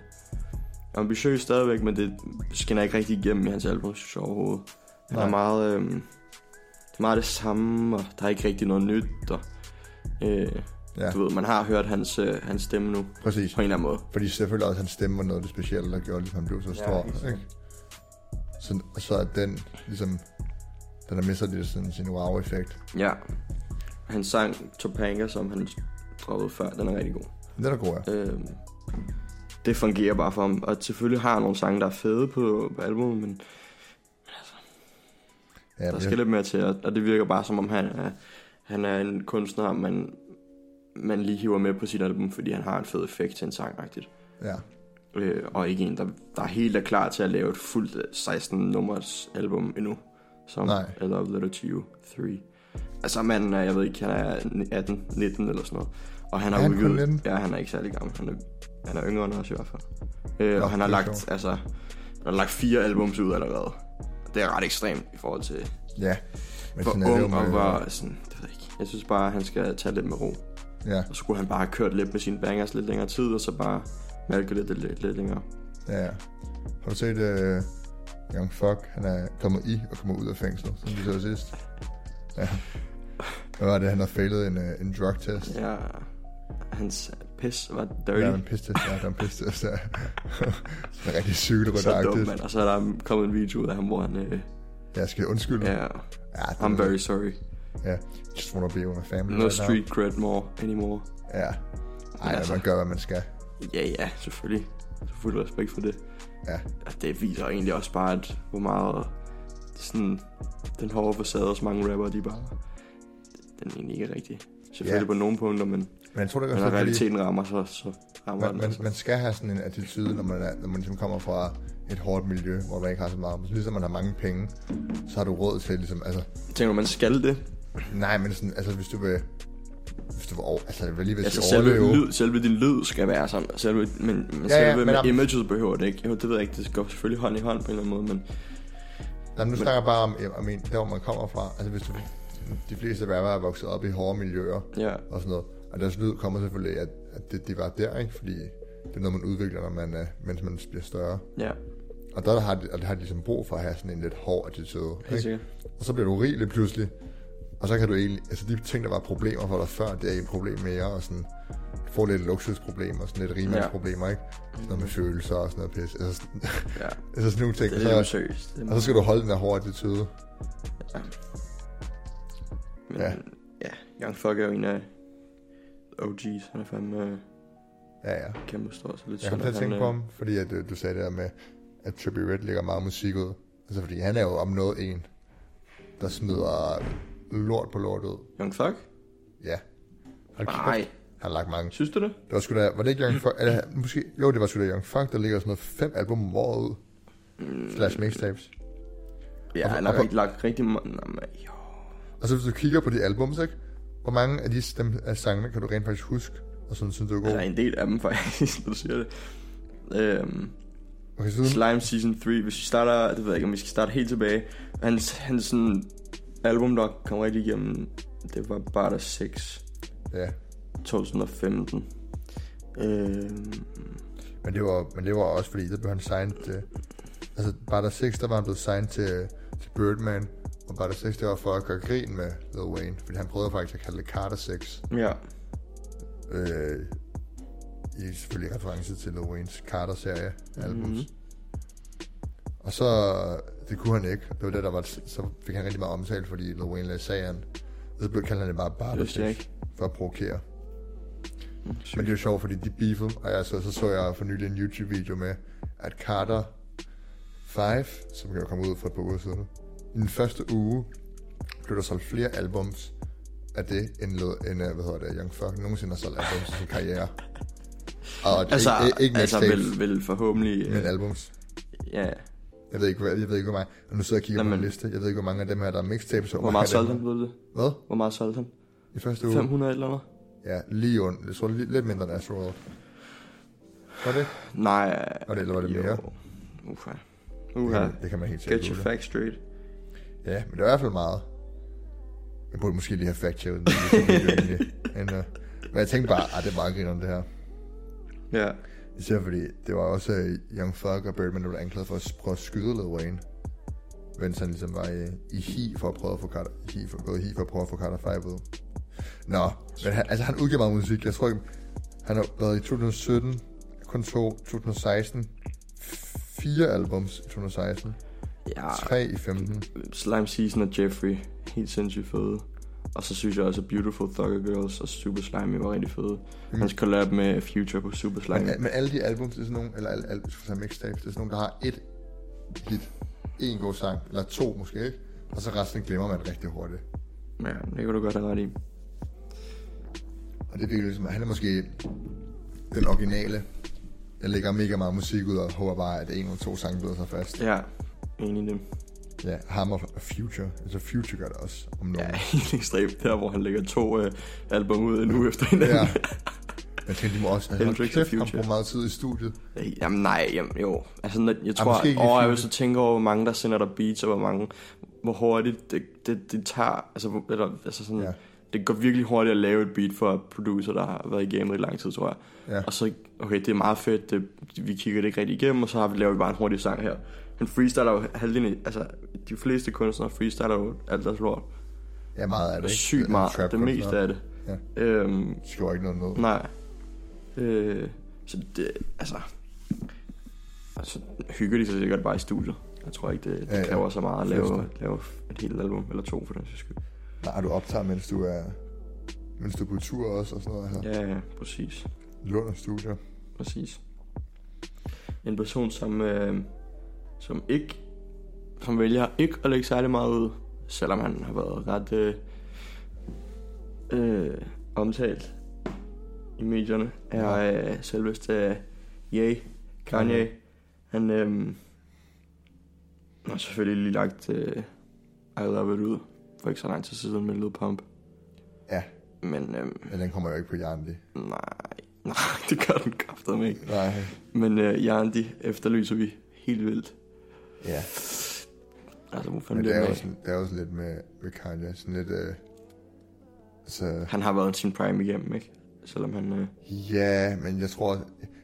ambitiøs stadigvæk, men det skinner ikke rigtig igennem i hans album, synes jeg overhovedet. Han Nej. er meget, øh, det er meget det samme, og der er ikke rigtig noget nyt, og øh, Ja, du ved, man har hørt hans, øh, hans stemme nu, præcis. på en eller anden måde. Fordi selvfølgelig også hans stemme var noget af det specielle, der gjorde, at han blev så stor. Ja, ikke? Så, så er den ligesom, den har mistet lidt sådan sin wow-effekt. Ja, hans sang Topanga, som han droppede før, den er rigtig god. Den er god, ja. Øh, det fungerer bare for ham, og selvfølgelig har han nogle sange, der er fede på, på albumet, men ja der men skal jeg, lidt mere til, og og det virker bare som om han er, han er en kunstner, man, man lige hiver med på sit album, fordi han har en fed effekt til en sang, rigtigt. ja. Øh, og ikke en, der, der er helt er klar til at lave et fuldt øh, 16-nummers album endnu. Som Nej. I Love Letter to You 3. Altså manden er, jeg ved ikke, han er 18, 19 eller sådan noget. Og han Er har han udgivet... 19? Ja, han er ikke særlig gammel. Han er, han er yngre end os i hvert fald. Øh, Nå, og han har lagt, sjovt. altså, han har lagt fire albums ud allerede. Det er ret ekstremt i forhold til, Ja. Men hvor sådan ung og hvor sådan, det ved jeg ikke. Jeg synes bare, at han skal tage lidt med ro. Ja, Og så skulle han bare have kørt lidt med sine bangers lidt længere tid, og så bare malke lidt, lidt, lidt, længere. ja, ja. Har du set uh, Young Fuck? Han er kommet i og kommer ud af fængslet, som vi så sidst. Ja. Hvad var det? Han har failet en, uh, en drug test. Ja, hans pis var dirty. Ja, en pistest. Ja, der er en pistest. Ja. [LAUGHS] det er rigtig så dum, mand. Og så er der kommet en video ud af ham, hvor han... Øh, Jeg skal undskylde. ja, ja I'm er- very sorry. Ja, just wanna be with my family No right now. street cred more anymore. Ja. Ej, altså- man gør, hvad man skal. Ja, ja, selvfølgelig. Selvfølgelig respekt for det. Ja. Og det viser egentlig også bare, at hvor meget sådan, den hårde facade hos mange rapper, de bare... Den er egentlig ikke rigtig. Selvfølgelig Ja. på nogle punkter, men, Men jeg tror, det er men når fordi realiteten rammer, så, så rammer man, den. man, Altså. man skal have sådan en attitude, når man, er, når man ligesom kommer fra et hårdt miljø, hvor man ikke har så meget. Så ligesom man har mange penge, så har du råd til ligesom, altså, Tænker du, man skal det? nej, men sådan, altså hvis du vil, hvis du vil, over, altså jeg vil lige vil Altså sige selve, lyd, selve din lyd skal være sådan. Selve, men, men Ja, selve ja, med men am- imaget behøver det ikke. Jo, det ved jeg ikke. Det går selvfølgelig hånd i hånd på en eller anden måde, men Nej, men nu snakker jeg bare om, om en, der hvor man kommer fra. Altså hvis du, de fleste rapper er vokset op i hårde miljøer ja, og sådan noget. Og deres lyd kommer selvfølgelig, at, at det, de var der, ikke? Fordi det er noget, man udvikler, når man, mens man bliver større. ja, Og der har de, og der har de ligesom brug for at have sådan en lidt hård attitude. Ikke? Og så bliver du rig lige pludselig. Og så kan du egentlig, altså de ting, der var problemer for dig før, det er et problem mere, og sådan, får lidt luksusproblemer, sådan lidt rimandsproblemer, ikke? Sådan noget med følelser og sådan noget pis. Altså, sådan, Ja, [LAUGHS] altså sådan nogle ting. det er Og så. Det er og så skal du holde den her hårde attitude. Ja. Men, Ja. ja. ja, Young Fuck er jo en af OG's. Han er fandme øh, Ja, ja. kæmpe stor. Så lidt Jeg kom til at tænke øh, på ham, fordi at, øh, du sagde det der med, at Trippie Red lægger meget musik ud. Altså fordi han er jo om noget en, der smider lort på lort ud. Young Fuck? Ja. Hold kæft, Nej, Han har lagt mange. synes du det? Det var sgu da, var det ikke Young Fuck? Eller, måske, jo, det var sgu da Young Fuck, der ligger sådan noget fem album om året ud. Slash mixtapes. Ja, Og- han har rigtig lagt rigtig mange... Jo. Og så hvis du kigger på de albums, ikke? Hvor mange af de dem, af sangene kan du rent faktisk huske? Og sådan synes du er Der er god? en del af dem [LAUGHS] faktisk, når du siger det. Øhm, Okay, Slime Season 3, hvis vi starter, det ved jeg ikke, om vi skal starte helt tilbage. Hans, hans sådan album, der kom rigtig igennem, det var Barter 6, ja. 2015. Øhm, Men det, var, men det var også fordi, der blev han signed til... Altså, bare der 6, der var han blevet signed til, til Birdman. Og bare der 6, det var for at gøre grin med Lil Wayne. Fordi han prøvede faktisk at kalde det Carter 6. ja, Øh, I selvfølgelig reference til Lil Waynes Carter-serie albums. Mhm. Og så, det kunne han ikke. Det var det, der var, så fik han rigtig meget omtale, fordi Lil Wayne lagde sagen. Så blev kaldte han det bare Barter det vidste jeg 6, ikke. for at provokere. Men det er jo sjovt, fordi de beefede, og jeg, så, så så jeg for nylig en YouTube-video med, at Carter 5, som kan komme ud for et par uger siden, i den første uge blev der solgt flere albums af det, end, end øh, hvad hedder det, Young Fuck nogensinde har solgt albums i sin karriere. Og det, Altså, ikke, ikke altså vel, vel forhåbentlig... men øh, albums. ja, Jeg ved ikke, jeg ved ikke, hvor mange, og nu sidder jeg og kigger Nå, på en men- liste, jeg ved ikke, hvor mange af dem her, der er mixtapes. hvor mange meget solgte han, ved du det? Hvad? Hvor meget solgte han? I første uge? 500 eller noget? Ja, lige under. Jeg tror lidt, lidt mindre end Astroworld. Var det? Nej. Var det, eller var det jo. mere? Det Uha. kan, det kan man helt sikkert Get your facts straight. Ja, men det er i hvert fald meget. Jeg burde måske lige have fact-checket den. [LAUGHS] Men, uh, men jeg tænkte bare, at det er meget griner det her. Ja. Især fordi, det var også uh, Young Thug og Birdman, der blev anklaget for at prøve at skyde Lil Wayne. Mens han ligesom var i, i hi for at prøve at få Carter, i hi for, gået hi for at prøve at få Carter 5 ud. Nå, men han, altså han udgiver meget musik. Jeg tror ikke, han har været i 2017, kun to, 2016, fire albums i 2016, Ja, tre i 15. Slime Season og Jeffrey. Helt sindssygt fede. Og så synes jeg også, at Beautiful Thugger Girls og Super Slimy var rigtig fede. Mm. Hans collab med Future på Super Slimy. Men, men alle de albums, det er sådan nogle, eller alle, alle for mixtapes, det er sådan nogle, der har et hit, en god sang, eller to måske, ikke? Og så resten glemmer man rigtig hurtigt. Ja, det kan du godt have ret i. Og det er virkelig ligesom, han er måske den originale. Jeg lægger mega meget musik ud og håber bare, at en eller to sange bliver så fast. Ja, enig i det. Ja, ham og Future. Altså Future gør det også, om Ja, nogen. [LAUGHS] helt ekstremt. Der, hvor han lægger to øh, album ud en uge efter hinanden. Ja. Jeg tænkte, de må også have kæft, og han bruger meget tid i studiet. Jamen nej, jamen, jo. Altså, når, jeg tror, at, åh, jeg vil så tænke over, hvor mange der sender dig beats, og hvor mange, hvor hurtigt det, det, det tager, altså, eller, altså sådan, Ja. ja. det går virkelig hurtigt at lave et beat for producer, der har været i gamet i lang tid, tror jeg. Ja. Og så, okay, det er meget fedt, det, vi kigger det ikke rigtig igennem, og så har vi lavet bare en hurtig sang her. Men freestyler jo halvdelen, altså, de fleste kunstnere freestyler jo alt deres lort. Ja, meget af det, Det er ikke? sygt meget, trap det meste af det. Ja. Øhm, Skriver ikke noget ned. Nej. Øh, så det, altså... Altså, hygger de sig sikkert bare i studiet. Jeg tror ikke, det, det Ja, ja. kræver så meget at lave, lave et helt album, eller to for den sags skyld. Nej, du optager, mens du er, mens du er på tur også, og sådan noget her. Ja, ja, præcis. Og studier. Præcis. En person, som, øh, som ikke som vælger ikke at lægge særlig meget ud, selvom han har været ret øh, øh, omtalt i medierne, er øh, selveste øh, Ye, Kanye. Mhm. Han øh, har selvfølgelig lige lagt øh, I Love It ud for ikke så lang tid siden med Lil Pump. Ja, Men øh, men den kommer jo ikke på Jarndi. nej, [LAUGHS] nej, det gør den kraftedeme ikke. Nej. Men øh, Jandi efterlyser vi helt vildt. Ja, Altså, hvor men det er, jo sådan, det er sådan lidt med, med Kanye. Sådan lidt, øh, altså, Han har været sin prime igennem, ikke? Selvom han... Øh, ja, men jeg tror,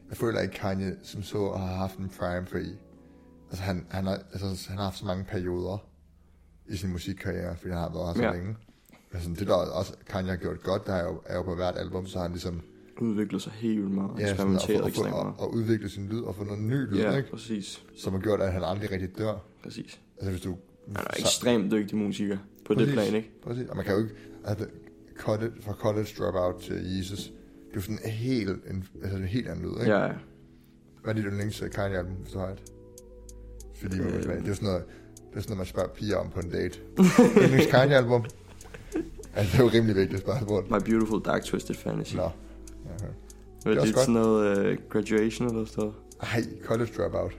jeg føler ikke Kanye som så har haft en prime for i. Altså han, han, har, altså, han har haft så mange perioder i sin musikkarriere, fordi han har været her så Ja. længe. Altså, det der også Kanye har gjort godt, der er jo, er jo på hvert album, så har han ligesom udvikler sig helt vildt meget. Ja, eksperimenteret ekstremt meget. at, at, udvikle sin lyd og få noget ny lyd, Ja, ikke? præcis. som har gjort, at han aldrig rigtig dør. Præcis. Altså hvis du... Han er så- ekstremt dygtig musiker på det Præcis. plan, ikke? Præcis, og man kan jo ikke... Altså, college, fra college dropout til Jesus, det er jo sådan en helt, en, altså en helt anden lyd, ikke? Ja, ja. Hvad er dit yndlings Kanye-album, hvis du har et? Fordi øh... Det er jo sådan noget, det er sådan noget, man spørger piger om på en date. yndlings Kanye-album? [LAUGHS] Altså, det er jo rimelig vigtigt spørgsmål. My Beautiful Dark Twisted Fantasy. Nå. Hvad det er det sådan noget uh, graduation eller sådan noget? Ej, college dropout.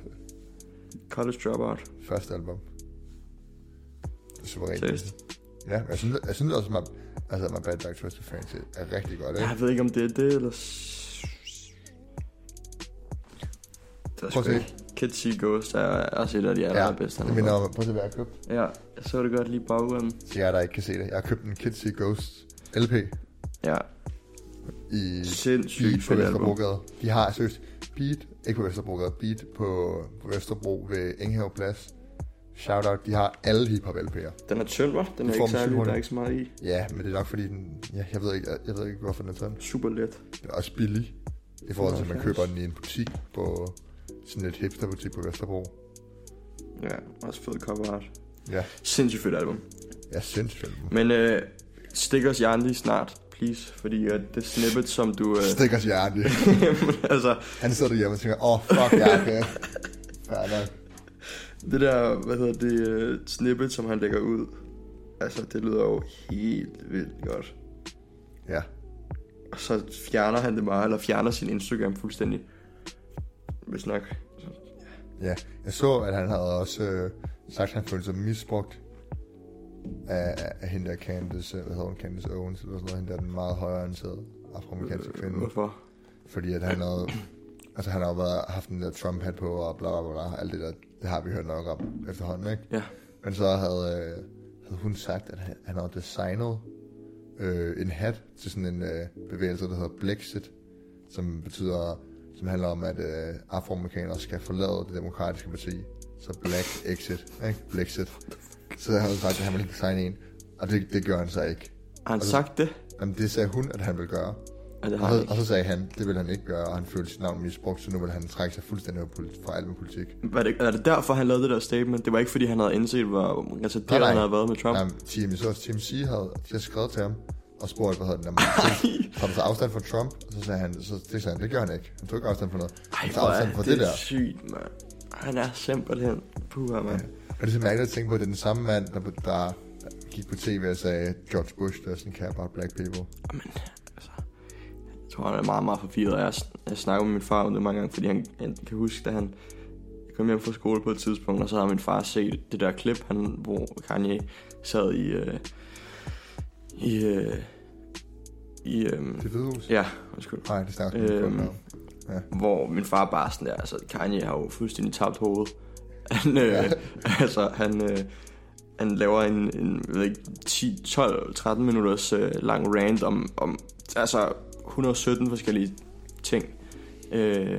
College Dropout. Første album. Det er suverænt. Seriøst. Ja, jeg synes, jeg synes også, at altså, My Bad Dog Twisted Fantasy er rigtig godt, ikke? Jeg ved ikke, om det er det, eller... Det er Prøv at se. Kids See Ghost er også et af de allerbedste. det han har minder om, prøv at se, hvad jeg har købt. Ja, jeg så det godt lige baggrunden. Jer, der ikke kan se det. Jeg har købt en Kids See Ghost LP Ja, i sindssygt Beat på album. Vesterbrogade. De har seriøst Beat, ikke på Vesterbrogade, Beat på, på Vesterbro ved Engehave Plads. Shout out, de har alle hiphop LP'er. Den er tynd, hva'? Den er ikke særlig, der er ikke så meget i. Ja, men det er nok fordi, den, ja, jeg, ved ikke, jeg, jeg ved ikke, hvorfor den er sådan. Super let. Den er også billig. I forhold til, at man 75. køber den i en butik på sådan et hipsterbutik på Vesterbro. Ja, også fed cover art. Ja, Sindssygt fedt album. jeg synes film. Men øh, stik os hjernen lige snart, please. Fordi øh, det snippet, som du... Øh, Stik os hjerte. Altså, Han sidder derhjemme og tænker, åh, oh, fuck, jeg okay. Fair nok. det der, hvad hedder det, øh, snippet, som han lægger ud. Altså, det lyder jo helt vildt godt. Ja, Og så fjerner han det bare, eller fjerner sin Instagram fuldstændig. Hvis nok. ja. Jeg så, at han havde også øh, sagt, at han følte sig misbrugt af, af, hende der Candice, øh, hvad hedder hun, Candice Owens, eller sådan noget, hende der den meget højere ansatte afroamerikanske kvinde. Hvorfor? Fordi at han havde, altså han har jo været, haft den der Trump-hat på, og bla bla bla, alt det der, det har vi hørt nok om efterhånden, ikke? Ja. Men så havde, øh, havde hun sagt, at han, han havde designet øh, en hat til sådan en øh, bevægelse, der hedder Blexit, som betyder, som handler om, at øh, afroamerikanere skal forlade det demokratiske parti. Så Black Exit, ikke? Blexit. Så havde han sagt, at han ville designe en, og det, det gjorde han så ikke. Har han Og så- sagt det? Jamen, det sagde hun, at han ville gøre. Ja, det Og har han så, og så sagde han, det ville han ikke gøre, og han følte sit navn misbrugt, så nu vil han trække sig fuldstændig fra alt med politik. Var det, er det derfor, han lavede det der statement? Det var ikke, fordi han havde indset, hvor altså, det, Nej, nej. han havde været med Trump? Nej, jeg så Team C havde, de havde skrevet til ham, og spurgt, hvad hedder den, jamen, [LAUGHS] har du så afstand fra Trump? Og så sagde han, så det sagde han, det gør han ikke. Han tog ikke afstand fra noget. Ej, Han hvor tog er afstand fra det, det, der. sygt, mand. Han er simpelthen puha, mand. Og det er så mærkeligt at tænke på, at det er den samme mand, der, der gik på tv og sagde, George Bush doesn't care about black people. Men, altså, jeg tror, han er meget, meget forvirret. Jeg, jeg snakker med min far om det mange gange, fordi han, han kan huske, da han kom hjem fra skole på et tidspunkt, og så havde min far set det der klip, han, hvor Kanye sad i... Øh, i, øh, i øh, Det hvide hus? ja, undskyld. Nej, det snakker Øhm, øhm, om. hvor min far bare sådan der, altså Kanye har jo fuldstændig tabt hovedet. Han, øh, Ja. [LAUGHS] altså, han, øh, han laver en, en jeg ved ikke, 10, 12, 13 minutters øh, lang rant om, om altså 117 forskellige ting. Øh,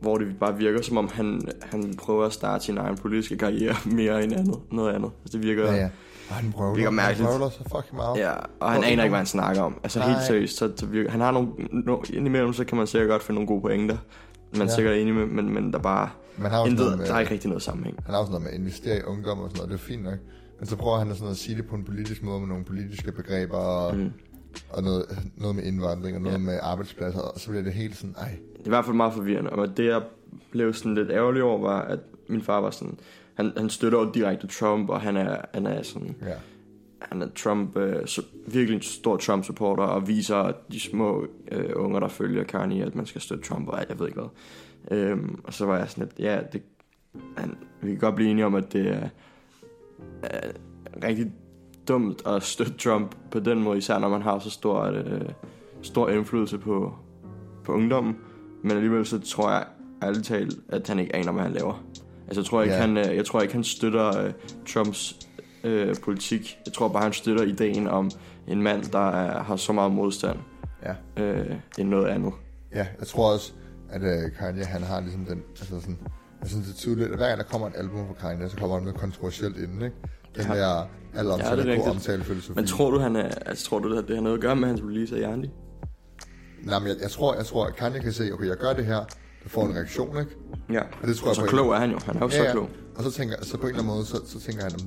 hvor det bare virker som om han, han prøver at starte sin egen politiske karriere [LAUGHS] mere end andet, noget andet. Altså, det virker, Ja, ja. Og han prøver, Virker mærkeligt. Han så fucking meget. Ja, og han Og- aner ikke, hvad han snakker om. Altså Nej. helt seriøst, så, så virker, han har nogle, no, indimellem så kan man sikkert godt finde nogle gode pointer. Man er Ja. sikkert enig med, men, men der er bare Man har intet, noget med, der er ikke rigtig noget sammenhæng. han har sådan noget med at investere i ungdom og sådan noget, det er fint nok. Men så prøver han sådan at sige det på en politisk måde med nogle politiske begreber og, mm. Og noget, noget med indvandring og noget Ja. med arbejdspladser, og så bliver det helt sådan, ej, Det er i hvert fald meget forvirrende. Og det jeg blev sådan lidt ærgerlig over, var, at min far var sådan, han, han støtter jo direkte Trump, og han er, han er sådan, ja. han er Trump, øh, så, virkelig en stor Trump-supporter, og viser de små øh, unger, der følger Kanye, at man skal støtte Trump, og jeg ved ikke hvad. Øhm, og så var jeg sådan lidt, ja, det, han, vi kan godt blive enige om, at det er, er rigtig dumt at støtte Trump på den måde, især når man har så stor, øh, stor indflydelse på, på ungdommen. Men alligevel så tror jeg ærligt talt, at han ikke aner, hvad han laver. Altså jeg tror ikke, Ja. han, øh, jeg tror ikke han støtter øh, Trumps øh, politik. Jeg tror bare, han støtter ideen om en mand, der er, har så meget modstand Ja. øh, end noget andet. ja, jeg tror også, at uh, Kanye, han har ligesom den, altså sådan, jeg synes det er tydeligt, at hver gang der kommer et album fra Kanye, så kommer han noget kontroversielt inden, ikke? Den Ja. der, alle Ja, det er ja, omtale filosofi. Men tror du, han er, altså, tror du, at det har noget at gøre med hans release af Jernli? Nej, men jeg, jeg, tror, jeg tror, at Kanye kan se, okay, jeg gør det her, det får en reaktion, ikke? Ja. Og det tror jeg så en- klog er han jo. Han er jo så klog. Og så tænker så på en eller anden måde, så, så tænker han, om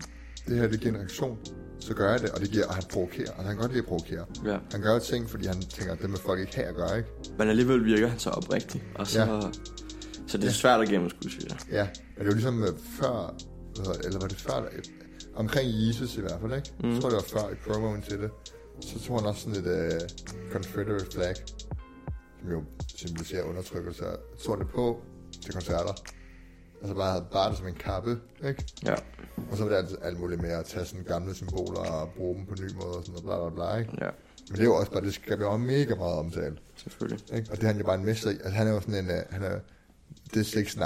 det her, det giver en reaktion, så gør jeg det, og det giver, og han provokerer, og han kan godt lide at provokere. Ja. Han gør ting, fordi han tænker, at det med folk ikke have at gøre, ikke? Men alligevel virker han så oprigtig. Og så, Ja. ja. så det er svært at gennemskue, synes jeg. Ja, men det var ligesom øh, før, eller var det før, øh, omkring Jesus i hvert fald, ikke? Mm. Jeg tror, det var før i promoen til det. Så tog han også sådan et uh, Confederate flag, som jo symboliserer undertrykkelse. Jeg tror det på til koncerter. Altså bare havde bare det som en kappe, ikke? Ja, Og så var det alt, alt muligt med at tage sådan gamle symboler og bruge dem på ny måde og sådan noget, bla bla bla, ikke? ja, Men det er jo også bare, det skal være mega meget omtalt, selvfølgelig. ikke? Og det er han jo bare en mester i. Altså han er jo sådan en, uh, han er, det er 6 9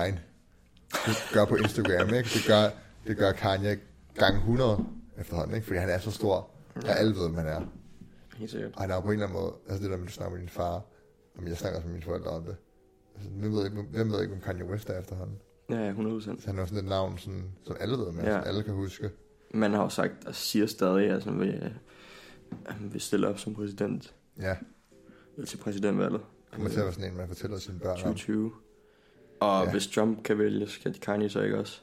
Det gør på Instagram, ikke? Det gør, det gør Kanye gang 100 efterhånden, ikke? Fordi han er så stor, og alle ved, hvem han er. Helt sikkert. Og han er jo på en eller anden måde, altså det der med, at du snakker med din far, og jeg snakker også med mine forældre om det. Altså, hvem ved ikke, hvem ved ikke, hvem Kanye West er efterhånden? Ja, ja, 100%. Så han er jo sådan et navn, sådan, som alle ved med, ja. Som alle kan huske. Man har jo sagt, og siger stadig, at han vil, øh, han vil stille op som præsident. Ja, Eller til præsidentvalget. kommer til at være sådan en, man fortæller sine børn om. 2020. Og Ja. hvis Trump kan vælge, skal Kanye så ikke også?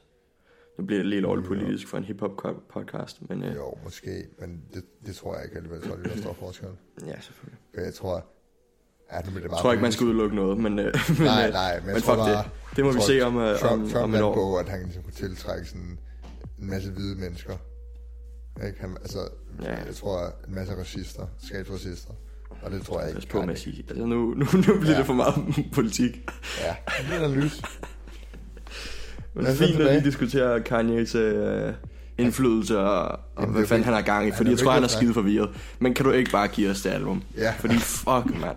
Nu bliver det lidt lovligt politisk for en hip-hop podcast, men øh, Jo, måske, men det, det tror jeg ikke alligevel. Tror, det er der stor forskel. ja, selvfølgelig. Jeg tror, ja, nu bliver det Jeg bare tror ikke, man skal udelukke noget, men, øh, men, Nej, øh, nej, men, jeg men fuck bare, det. Det må jeg vi se om, øh, Trump, om, Trump om et år. på, at han ligesom kunne tiltrække sådan en masse hvide mennesker. Ikke? Han, altså, Ja. jeg tror, en masse racister, skabsracister. Og det tror jeg ikke. Pas på med at sige. Altså nu, nu, nu bliver Ja. det for meget politik. Ja, det er analyse. [LAUGHS] Men Lad os fint, at vi diskuterer Kanye's øh, indflydelse og, og hvad det er fanden han har gang i. Fordi er jeg tror, han er skide forvirret. Men kan du ikke bare give os det album? Ja. Fordi fuck, mand.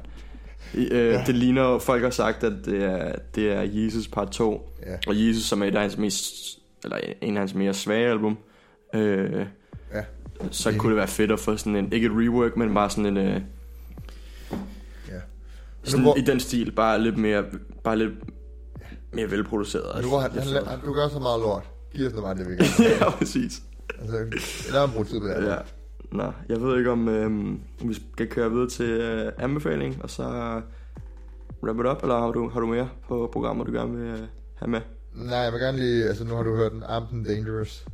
Øh, Ja. Det ligner folk har sagt, at det er, det er Jesus part 2. Ja. Og Jesus, som er et af hans mest, eller en af hans mere svage album. Øh, Ja. så kunne det være fedt at få sådan en, ikke et rework, men bare sådan en, øh, Ja. sådan hvor- i den stil, bare lidt mere, bare lidt mere velproduceret. Og nu hvor han, han, tror- han, du gør så meget lort. Giv os noget meget, det vi kan. [LAUGHS] ja, præcis. Altså, lad ham bruge tid på det. Ja. Nå, jeg ved ikke om, om vi skal køre videre til øh, anbefaling, og så wrap it up, eller har du, har du mere på programmer, du gerne vil øh, have med? Nej, jeg vil gerne lige, altså nu har du hørt den Armed and Dangerous.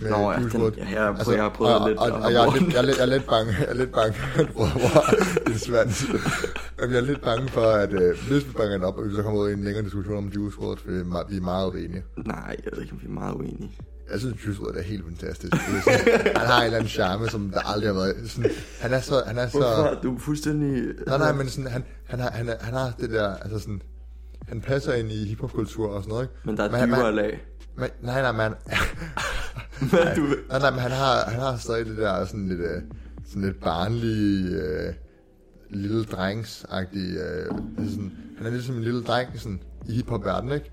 Med Nå, ja, den, jeg, har prøvet, jeg har prøvet og, lidt. Og, og, og jeg, er lidt, jeg, er lidt, jeg er lidt bange, jeg er lidt bange, det er svært. Men jeg er lidt bange for, at øh, hvis vi bringer den op, og vi så kommer ud i en længere diskussion om Juice WRLD, for vi er meget uenige. Nej, jeg ved ikke, om vi er meget uenige. Jeg synes, WRLD er helt fantastisk. Det er sådan, [LAUGHS] han har en eller anden charme, som der aldrig har været. Sådan, han er så... Han er så Hvorfor? Du er fuldstændig... nej, nej, men sådan, han, han, har, han, han har det der, altså sådan, han passer ind i hiphopkultur og sådan noget, ikke? Men der er Men dybere lag. Men, nej, nej, men [LAUGHS] han, Men du... [LAUGHS] nej, nej, men han har, han har stadig det der sådan lidt, øh, sådan lidt barnlige, øh, lille drengsagtige, øh, altså sådan, han er lidt som en lille dreng sådan, i hiphop-verdenen, ikke?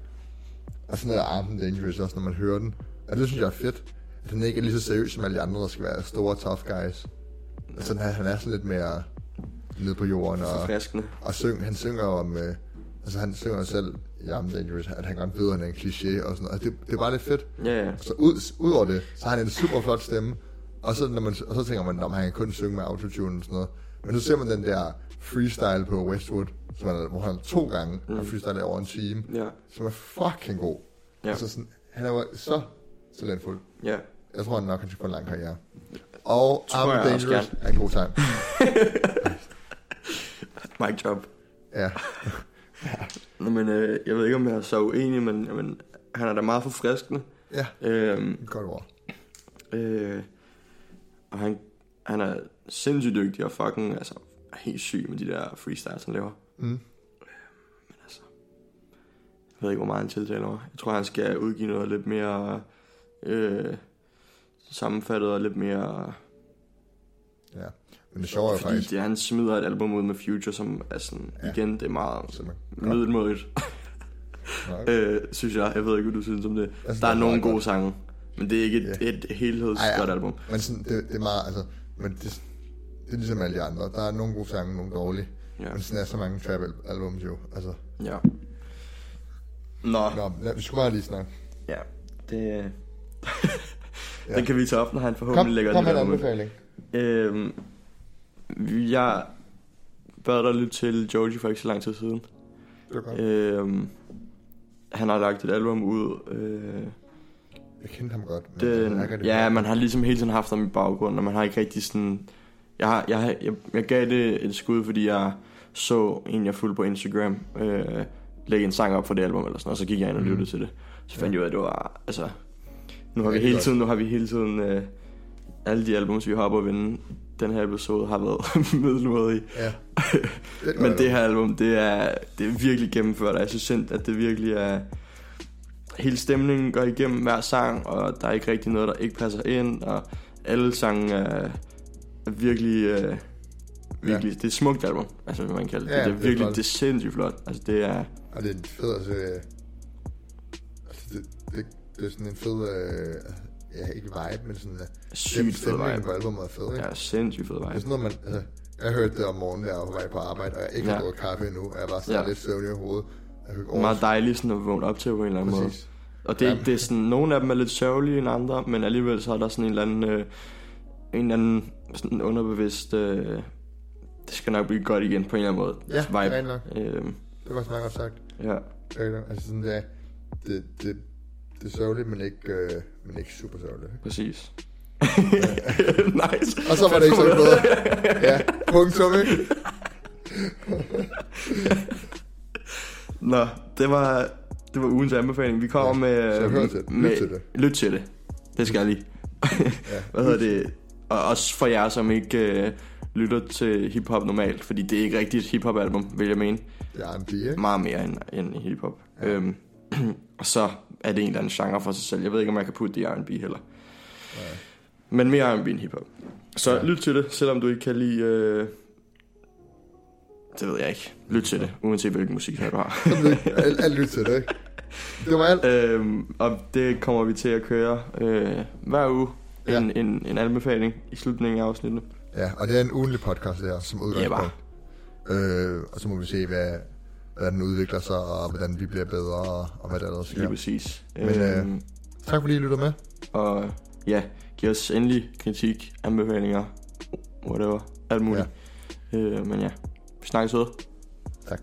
Og sådan er Armed Dangerous også, når man hører den. Og det synes jeg er fedt. At han ikke er lige så seriøs som alle de andre, der skal være store tough guys. Altså, han, er- han er sådan lidt mere nede på jorden, og, og syng, han synger om, øh, altså han synger selv i Armed and Dangerous, at han godt ved, at han er en kliché og sådan noget. Og det, det er bare lidt fedt. Ja, ja. Så ud, ud over det, så har han en super flot stemme. Og så, når man, og så tænker man, at han kan kun synge med autotune og sådan noget. Men nu ser man den der freestyle på Westwood, som er, hvor han to gange mm. har freestyle over en time, Ja, som er fucking god. Ja. Altså sådan, han er jo så talentfuld. ja. Jeg tror han nok, han skal få en lang karriere. Og Tror også Dangerous er en god tegn. Mic drop. Ja. [LAUGHS] Nå, men øh, jeg ved ikke, om jeg er så uenig, men, men han er da meget forfriskende. Ja, Øhm, godt ord. Øh, og han, han er sindssygt dygtig og fucking altså, er helt syg med de der freestyles, han laver. Mm. Men altså, jeg ved ikke, hvor meget han tiltaler mig. Jeg tror, han skal udgive noget lidt mere øh, sammenfattet og lidt mere... Ja. Men det sjove er Fordi faktisk, det, han smider et album ud med Future, som er sådan, Ja. igen, det er meget middelmådigt, [LAUGHS] øh, synes jeg. Jeg ved ikke, hvad du synes om det. synes, Der er er nogle gode godt. sange, men det er ikke et, Ja. et helhedsgodt album. Men sådan, det, det er meget, altså, men det, det er ligesom alle de andre. Der er nogle gode sange, nogle dårlige. Ja. Men sådan er så mange trap albums jo. Altså, Ja. Nå. nå, lad, vi skulle bare lige snakke. Ja, det... Ja. Den kan vi tage op, når han Kom, forhåbentlig lægger kom det med en anbefaling. Øhm, jeg bad dig lytte til Joji for ikke så lang tid siden. Godt. Øhm, han har lagt et album ud. Øh, Jeg kendte ham godt. Men den, det ja, man har ligesom hele tiden haft ham i baggrund, og man har ikke rigtig sådan... Jeg, har, jeg, jeg, jeg gav det et skud, fordi jeg så en, jeg fulgte på Instagram, øh, lægge en sang op for det album, eller sådan, og så gik jeg ind og Mm. lyttede til det. Så fandt jeg ud af, at det var... Altså, nu har vi hele tiden, nu har vi hele tiden... Øh, alle de albums, vi har op at vinde, den her episode har været [LAUGHS] middelmådig. Ja. [LAUGHS] Det Men det her album, det er, det er virkelig gennemført, og jeg synes sind, at det virkelig er... hele stemningen går igennem hver sang, og der er ikke rigtig noget, der ikke passer ind, og alle sange er, er virkelig... Øh, virkelig ja. Det er et smukt album, altså hvad man kalder det. Ja, det er det er virkelig, flot. det er sindssygt flot. Altså det er... Og det er en fed, altså... altså det, det, det, er sådan en fed... Øh, ja, ikke vibe, men sådan... øh, Sygt fed vibe. på albumet er fed, ikke? Ja, sindssygt fed Det er vibe. sådan noget, man... Altså, jeg hørte det om morgenen, der jeg var på vej på arbejde, og jeg ikke har Ja. drukket kaffe endnu, og jeg var sådan Ja. lidt søvnig i hovedet. Jeg fik Meget dejligt sådan at vågne op til på en eller anden måde. Præcis. Og det, Ja. det er sådan, nogle af dem er lidt sørgelige end andre, men alligevel så er der sådan en eller anden, øh, en eller anden sådan underbevidst, øh, det skal nok blive godt igen på en eller anden måde. Ja, det er vibe. nok. Øhm, Det var meget godt sagt. ja. Altså sådan, det, det, det, det er sørgeligt, men ikke, øh, men ikke super sørgeligt. præcis. [LAUGHS] nice. Og så var det ikke så bedre. [LAUGHS] Ja, punktum, ikke? Nå, det var, det var ugens anbefaling. Vi kommer Ja, med... så hør til det. Lyt med, til det. Lyt til det. Det skal jeg lige. Ja. [LAUGHS] Hvad hedder det? Og også for jer, som ikke øh, lytter til hiphop normalt, fordi det er ikke rigtigt et hiphop album, vil jeg mene. Det er? Meget mere end, end hiphop. Ja. Øhm, [CLEARS THROAT] og så er det en eller anden genre for sig selv. Jeg ved ikke, om jeg kan putte det i R&B heller. Nej. Men mere R&B end hiphop. Så Ja. ja. lyt til det, selvom du ikke kan lide... Øh, det ved jeg ikke. Lyt til det, uanset hvilken musik du har. [LAUGHS] Alt, alt lyt til det, ikke? [LAUGHS] Det var alt. øhm, og det kommer vi til at køre øh, hver uge. Ja. En, en, en anbefaling i slutningen af afsnittet. Ja, og det er en ugenlig podcast, det her, som Ja, udgangspunkt. Øh, og så må vi se, hvad, hvad den udvikler sig, og hvordan vi bliver bedre, og, og hvad der ellers Lige sker. præcis. Men, øh, øhm, Tak fordi I lytter med. Og ja, giv os endelig kritik, anbefalinger, whatever, alt muligt. Ja. Øh, men ja, vi snakkes ved. Tak.